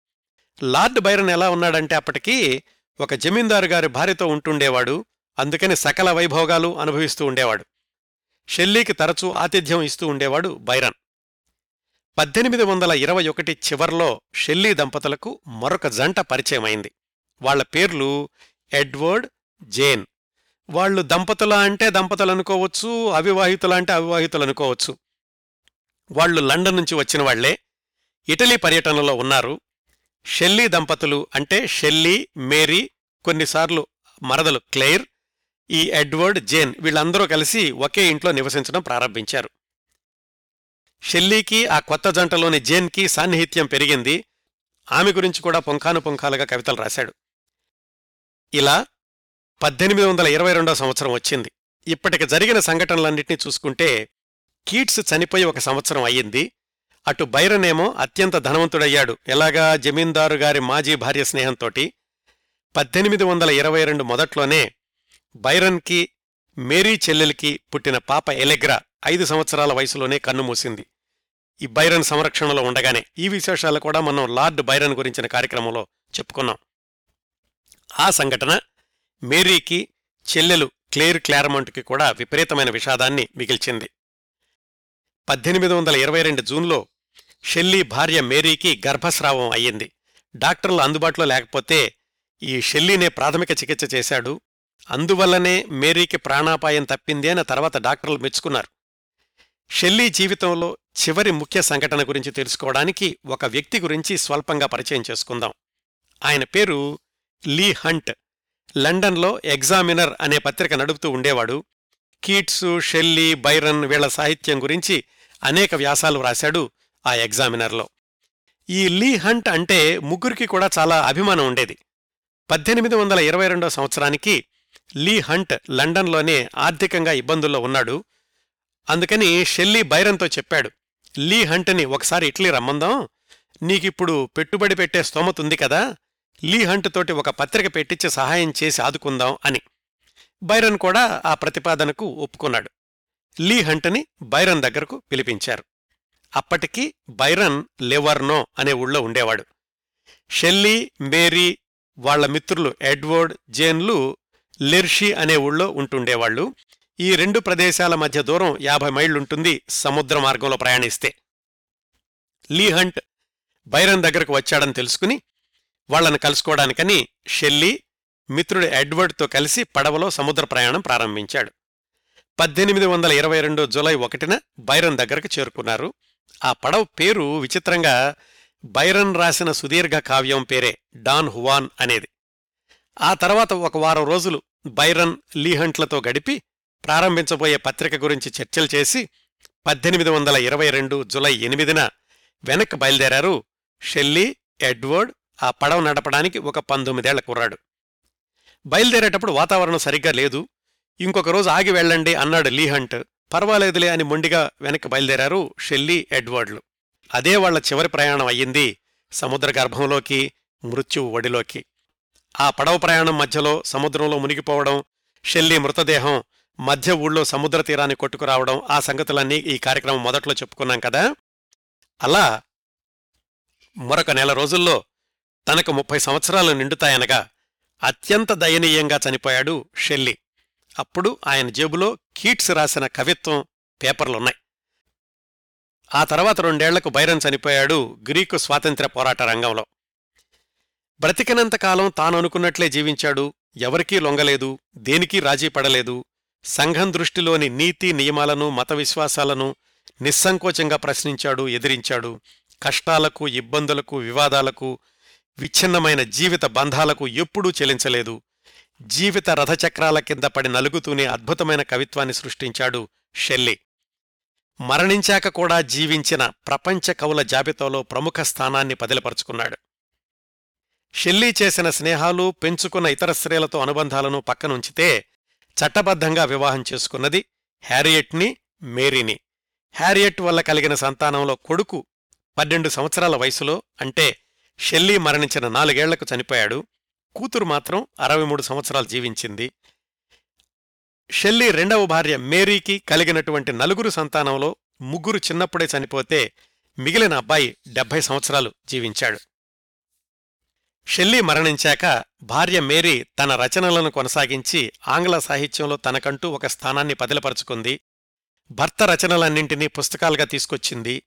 లార్డ్ బైరన్ ఎలా ఉన్నాడంటే అప్పటికీ ఒక జమీందారు గారి భార్యతో ఉంటుండేవాడు. అందుకని సకల వైభోగాలు అనుభవిస్తూ ఉండేవాడు. షెల్లీకి తరచూ ఆతిథ్యం ఇస్తూ ఉండేవాడు బైరన్. పద్దెనిమిది వందల ఇరవై ఒకటి చివర్లో షెల్లీ దంపతులకు మరొక జంట పరిచయమైంది. వాళ్ళ పేర్లు ఎడ్వర్డ్ జేన్. వాళ్ళు దంపతుల అంటే దంపతులు అనుకోవచ్చు అవివాహితుల అంటే అవివాహితులు అనుకోవచ్చు. వాళ్ళు లండన్ నుంచి వచ్చిన వాళ్ళే ఇటలీ పర్యటనలో ఉన్నారు. షెల్లీ దంపతులు అంటే షెల్లీ మేరీ కొన్నిసార్లు మరదలు క్లెయిర్ ఈ ఎడ్వర్డ్ జేన్ వీళ్ళందరూ కలిసి ఒకే ఇంట్లో నివసించడం ప్రారంభించారు. షెల్లీకి ఆ కొత్త జంటలోని జేన్కి సాన్నిహిత్యం పెరిగింది. ఆమె గురించి కూడా పుంఖాను పుంఖాలుగా కవితలు రాశాడు. ఇలా పద్దెనిమిది వందల ఇరవై రెండో సంవత్సరం వచ్చింది. ఇప్పటికి జరిగిన సంఘటనలన్నింటినీ చూసుకుంటే కీట్స్ చనిపోయి ఒక సంవత్సరం అయ్యింది. అటు బైరనేమో అత్యంత ధనవంతుడయ్యాడు. ఎలాగా? జమీందారు గారి మాజీ భార్య స్నేహంతోటి. పద్దెనిమిది వందల ఇరవై రెండు మొదట్లోనే బైరన్కి మేరీ చెల్లెలికి పుట్టిన పాప ఎలెగ్రా ఐదు సంవత్సరాల వయసులోనే కన్నుమూసింది ఈ బైరన్ సంరక్షణలో ఉండగానే ఈ విశేషాలు కూడా మనం లార్డ్ బైరన్ గురించిన కార్యక్రమంలో చెప్పుకున్నాం. ఆ సంఘటన మేరీకి చెల్లెలు క్లేర్ క్లారమంట్కి కూడా విపరీతమైన విషాదాన్ని మిగిల్చింది. పద్దెనిమిది వందల ఇరవై రెండు జూన్లో షెల్లీ భార్య మేరీకి గర్భస్రావం అయ్యింది. డాక్టర్లు అందుబాటులో లేకపోతే ఈ షెల్లీనే ప్రాథమిక చికిత్స చేశాడు. అందువల్లనే మేరీకి ప్రాణాపాయం తప్పింది అని తర్వాత డాక్టర్లు మెచ్చుకున్నారు. షెల్లీ జీవితంలో చివరి ముఖ్య సంఘటన గురించి తెలుసుకోవడానికి ఒక వ్యక్తి గురించి స్వల్పంగా పరిచయం చేసుకుందాం. ఆయన పేరు లీ హంట్ లండన్లో ఎగ్జామినర్ అనే పత్రిక నడుపుతూ ఉండేవాడు. కీట్సు షెల్లీ బైరన్ వీళ్ళ సాహిత్యం గురించి అనేక వ్యాసాలు వ్రాశాడు ఆ ఎగ్జామినర్లో. ఈ లీ హంట్ అంటే ముగ్గురికి కూడా చాలా అభిమానం ఉండేది. పద్దెనిమిది వందల ఇరవై రెండో సంవత్సరానికి లీ హంట్ లండన్లోనే ఆర్థికంగా ఇబ్బందుల్లో ఉన్నాడు. అందుకని షెల్లీ బైరన్తో చెప్పాడు లీ హంట్ని ఒకసారి ఇట్లీ రమ్మందాం. నీకిప్పుడు పెట్టుబడి పెట్టే స్తోమతుంది కదా లీ హంట్ తోటి ఒక పత్రిక పెట్టించి సహాయం చేసి ఆదుకుందాం అని. బైరన్ కూడా ఆ ప్రతిపాదనకు ఒప్పుకున్నాడు. లీ హంట్ని బైరన్ దగ్గరకు పిలిపించారు. అప్పటికి బైరన్ లెవర్నో అనే ఊళ్ళో ఉండేవాడు. షెల్లీ మేరీ వాళ్ళ మిత్రులు ఎడ్వర్డ్ జేన్లు లెర్షీ అనే ఊళ్ళో ఉంటుండేవాళ్ళు ఈ రెండు ప్రదేశాల మధ్య దూరం యాభై మైళ్ళుంటుంది సముద్ర మార్గంలో ప్రయాణిస్తే. లీ హంట్ బైరన్ దగ్గరకు వచ్చాడని తెలుసుకుని వాళ్ళను కలుసుకోవడానికని షెల్లీ మిత్రుడు ఎడ్వర్డ్తో కలిసి పడవలో సముద్ర ప్రయాణం ప్రారంభించాడు. పద్దెనిమిది వందల ఇరవై రెండు జులై ఒకటిన బైరన్ దగ్గరకు చేరుకున్నారు. ఆ పడవ పేరు విచిత్రంగా బైరన్ రాసిన సుదీర్ఘ కావ్యం పేరే డాన్ హువాన్ అనేది. ఆ తర్వాత ఒక వారం రోజులు బైరన్ లీహంట్లతో గడిపి ప్రారంభించబోయే పత్రిక గురించి చర్చలు చేసి పద్దెనిమిది వందల ఇరవై రెండు జులై ఎనిమిదిన వెనక్కి బయలుదేరారు షెల్లీ ఎడ్వర్డ్ ఆ పడవ నడపడానికి ఒక పంతొమ్మిదేళ్ళ కుర్రాడు. బయలుదేరేటప్పుడు వాతావరణం సరిగ్గా లేదు. ఇంకొక రోజు ఆగి వెళ్ళండి అన్నాడు లీహంట్ పర్వాలేదులే అని మొండిగా వెనక్కి బయలుదేరారు షెల్లీ ఎడ్వర్డ్లు. అదే వాళ్ళ చివరి ప్రయాణం అయ్యింది సముద్ర గర్భంలోకి మృత్యువు ఒడిలోకి. ఆ పడవ ప్రయాణం మధ్యలో సముద్రంలో మునిగిపోవడం షెల్లీ మృతదేహం మధ్య ఊళ్ళో సముద్ర తీరాన్ని కొట్టుకురావడం ఆ సంగతులన్నీ ఈ కార్యక్రమం మొదట్లో చెప్పుకున్నాం కదా? అలా మరొక నెల రోజుల్లో తనకు ముప్పై సంవత్సరాలు నిండుతాయనగా అత్యంత దయనీయంగా చనిపోయాడు షెల్లీ. అప్పుడు ఆయన జేబులో కీట్స్ రాసిన కవిత్వం పేపర్లున్నాయి. ఆ తర్వాత రెండేళ్ళకు బైరన్ చనిపోయాడు గ్రీకు స్వాతంత్ర్య పోరాట రంగంలో. బ్రతికినంతకాలం తాను అనుకున్నట్లే జీవించాడు ఎవరికీ లొంగలేదు దేనికీ రాజీ పడలేదు సంఘం దృష్టిలోని నీతి నియమాలను మత విశ్వాసాలను నిస్సంకోచంగా ప్రశ్నించాడు ఎదిరించాడు. కష్టాలకు ఇబ్బందులకు వివాదాలకు విచ్ఛిన్నమైన జీవిత బంధాలకు ఎప్పుడూ చెలించలేదు. జీవిత రథచక్రాల కింద పడి నలుగుతూనే అద్భుతమైన కవిత్వాన్ని సృష్టించాడు షెల్లీ. మరణించాక కూడా జీవించిన ప్రపంచ కవుల జాబితాలో ప్రముఖ స్థానాన్ని పదిలపరుచుకున్నాడు. షెల్లీ చేసిన స్నేహాలు పెంచుకున్న ఇతర స్త్రీలతో అనుబంధాలను పక్కనుంచితే చట్టబద్ధంగా వివాహం చేసుకున్నది హ్యారియట్ని మేరీని. హ్యారియట్ వల్ల కలిగిన సంతానంలో కొడుకు పన్నెండు సంవత్సరాల వయసులో అంటే షెల్లీ మరణించిన నాలుగేళ్ళకు చనిపోయాడు. కూతురు మాత్రం అరవై మూడు సంవత్సరాలు జీవించింది. షెల్లీ రెండవ భార్య మేరీకి కలిగినటువంటి నలుగురు సంతానంలో ముగ్గురు చిన్నప్పుడే చనిపోతే మిగిలిన అబ్బాయి డెబ్బై సంవత్సరాలు జీవించాడు. షెల్లీ మరణించాక భార్య మేరీ తన రచనలను కొనసాగించి ఆంగ్ల సాహిత్యంలో తనకంటూ ఒక స్థానాన్ని పదిలపరుచుకుంది. భర్త రచనలన్నింటినీ పుస్తకాలుగా తీసుకొచ్చింది.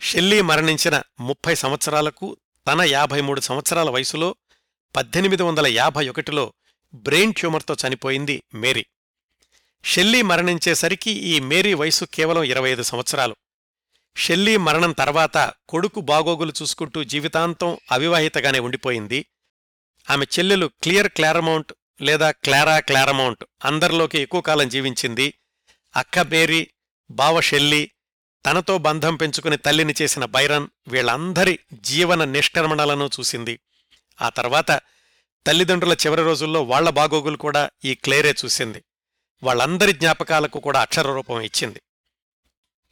షెల్లీ మరణించిన ముప్పై సంవత్సరాలకు తన యాభై మూడు సంవత్సరాల వయసులో పద్దెనిమిది వందల యాభై ఒకటిలో బ్రెయిన్ ట్యూమర్తో చనిపోయింది మేరీ. షెల్లీ మరణించేసరికి ఈ మేరీ వయసు కేవలం ఇరవై ఐదు సంవత్సరాలు. షెల్లీ మరణం తర్వాత కొడుకు బాగోగులు చూసుకుంటూ జీవితాంతం అవివాహితగానే ఉండిపోయింది. ఆమె చెల్లెలు క్లియర్ క్లారమౌంట్ లేదా క్లారా క్లారమౌంట్ అందరిలోకి ఎక్కువ కాలం జీవించింది. అక్క మేరీ బావ షెల్లీ తనతో బంధం పెంచుకుని తల్లిని చేసిన బైరన్ వీళ్ళందరి జీవన నిష్కర్మణలను చూసింది. ఆ తర్వాత తల్లిదండ్రుల చివరి రోజుల్లో వాళ్ళ బాగోగులు కూడా ఈ క్లేరే చూసింది. వాళ్ళందరి జ్ఞాపకాలకు కూడా అక్షరరూపం ఇచ్చింది.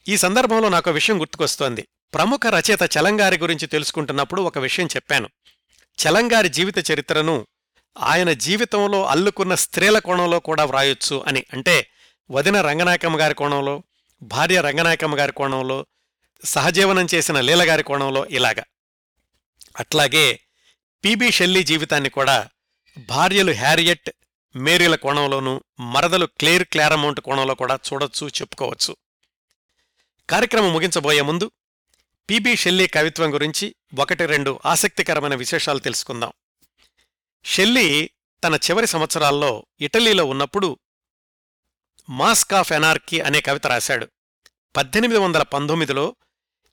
ఈ సందర్భంలో నాకు విషయం గుర్తుకొస్తోంది. ప్రముఖ రచయిత చలంగారి గురించి తెలుసుకుంటున్నప్పుడు ఒక విషయం చెప్పాను. చలంగారి జీవిత చరిత్రను ఆయన జీవితంలో అల్లుకున్న స్త్రీల కోణంలో కూడా వ్రాయొచ్చు అని. అంటే వదిన రంగనాయకమ్మ గారి కోణంలో భార్య రంగనాయకమ్మ గారి కోణంలో సహజీవనం చేసిన లీలగారి కోణంలో ఇలాగా. అట్లాగే పిబి షెల్లీ జీవితాన్ని కూడా భార్యలు హ్యారియట్ మేరీల కోణంలోనూ మరదలు క్లేర్ క్లారమౌంట్ కోణంలో కూడా చూడొచ్చు చెప్పుకోవచ్చు. కార్యక్రమం ముగించబోయే ముందు పిబి షెల్లీ కవిత్వం గురించి ఒకటి రెండు ఆసక్తికరమైన విశేషాలు తెలుసుకుందాం. షెల్లీ తన చివరి సంవత్సరాల్లో ఇటలీలో ఉన్నప్పుడు మాస్క్ ఆఫ్ ఎనార్కీ అనే కవిత రాశాడు. పద్దెనిమిది వందల పంతొమ్మిదిలో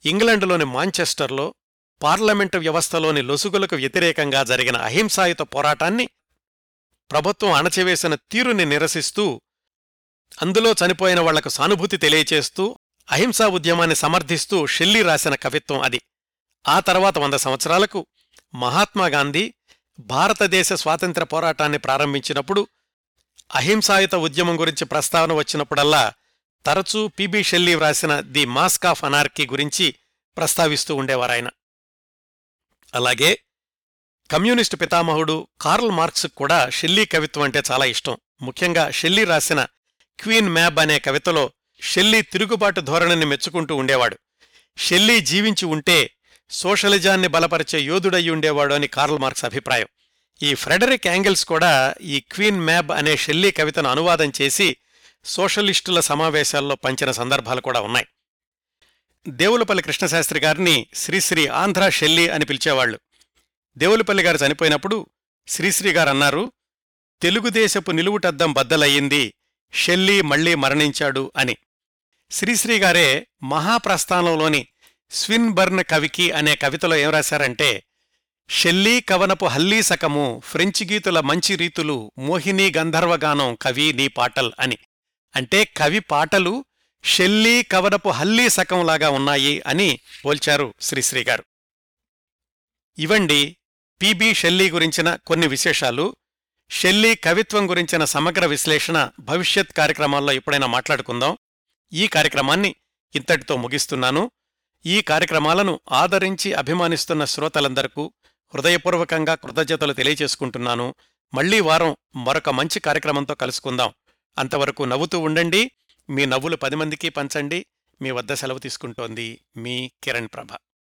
ఇంగ్లండులోని మాంచెస్టర్లో పార్లమెంటు వ్యవస్థలోని లొసుగులకు వ్యతిరేకంగా జరిగిన అహింసాయుత పోరాటాన్ని ప్రభుత్వం అణచివేసిన తీరుని నిరసిస్తూ అందులో చనిపోయిన వాళ్ళకు సానుభూతి తెలియచేస్తూ అహింసా ఉద్యమాన్ని సమర్థిస్తూ షెల్లీ రాసిన కవిత్వం అది. ఆ తర్వాత వంద సంవత్సరాలకు మహాత్మాగాంధీ భారతదేశ స్వాతంత్ర పోరాటాన్ని ప్రారంభించినప్పుడు అహింసాయుత ఉద్యమం గురించి ప్రస్తావన వచ్చినప్పుడల్లా తరచూ పిబి షెల్లీ వ్రాసిన ది మాస్క్ ఆఫ్ అనార్కీ గురించి ప్రస్తావిస్తూ ఉండేవారాయన. అలాగే కమ్యూనిస్టు పితామహుడు కార్ల్ మార్క్స్ కూడా షెల్లీ కవిత్వం అంటే చాలా ఇష్టం. ముఖ్యంగా షెల్లీ రాసిన క్వీన్ మ్యాబ్ అనే కవితలో షెల్లీ తిరుగుబాటు ధోరణిని మెచ్చుకుంటూ ఉండేవాడు. షెల్లీ జీవించి ఉంటే సోషలిజాన్ని బలపరిచే యోధుడయ్యుండేవాడు అని కార్ల్ మార్క్స్ అభిప్రాయం. ఈ ఫ్రెడరిక్ యాంగిల్స్ కూడా ఈ క్వీన్ మ్యాబ్ అనే షెల్లీ కవితను అనువాదం చేసి సోషలిస్టుల సమావేశాల్లో పంచిన సందర్భాలు కూడా ఉన్నాయి. దేవులపల్లి కృష్ణశాస్త్రి గారిని శ్రీశ్రీ ఆంధ్ర షెల్లీ అని పిలిచేవాళ్ళు దేవులపల్లి గారు చనిపోయినప్పుడు శ్రీశ్రీ గారు అన్నారు తెలుగుదేశపు నిలువుటద్దం బద్దలయ్యింది షెల్లీ మళ్ళీ మరణించాడు అని. శ్రీశ్రీ గారే మహాప్రస్థానంలోని స్విన్బర్న్ కవికి అనే కవితలో ఏం రాశారంటే షెల్లీ కవనపు హల్లీ సకము ఫ్రెంచి గీతుల మంచి రీతులు మోహిని గంధర్వగానం కవి నీ పాటల్ అని. అంటే కవి పాటలు షెల్లీ కవనపు హల్లీ సకంలాగా ఉన్నాయి అని పోల్చారు శ్రీశ్రీగారు ఇవండి పిబి షెల్లీ గురించిన కొన్ని విశేషాలు. షెల్లీ కవిత్వం గురించిన సమగ్ర విశ్లేషణ భవిష్యత్ కార్యక్రమాల్లో ఎప్పుడైనా మాట్లాడుకుందాం. ఈ కార్యక్రమాన్ని ఇంతటితో ముగిస్తున్నాను. ఈ కార్యక్రమాలను ఆదరించి అభిమానిస్తున్న శ్రోతలందరకు హృదయపూర్వకంగా కృతజ్ఞతలు తెలియచేసుకుంటున్నాను. మళ్ళీ వారం మరొక మంచి కార్యక్రమంతో కలుసుకుందాం. అంతవరకు నవ్వుతూ ఉండండి. మీ నవ్వులు పది మందికి పంచండి. మీ వద్ద సెలవు తీసుకుంటోంది మీ కిరణ్ ప్రభ.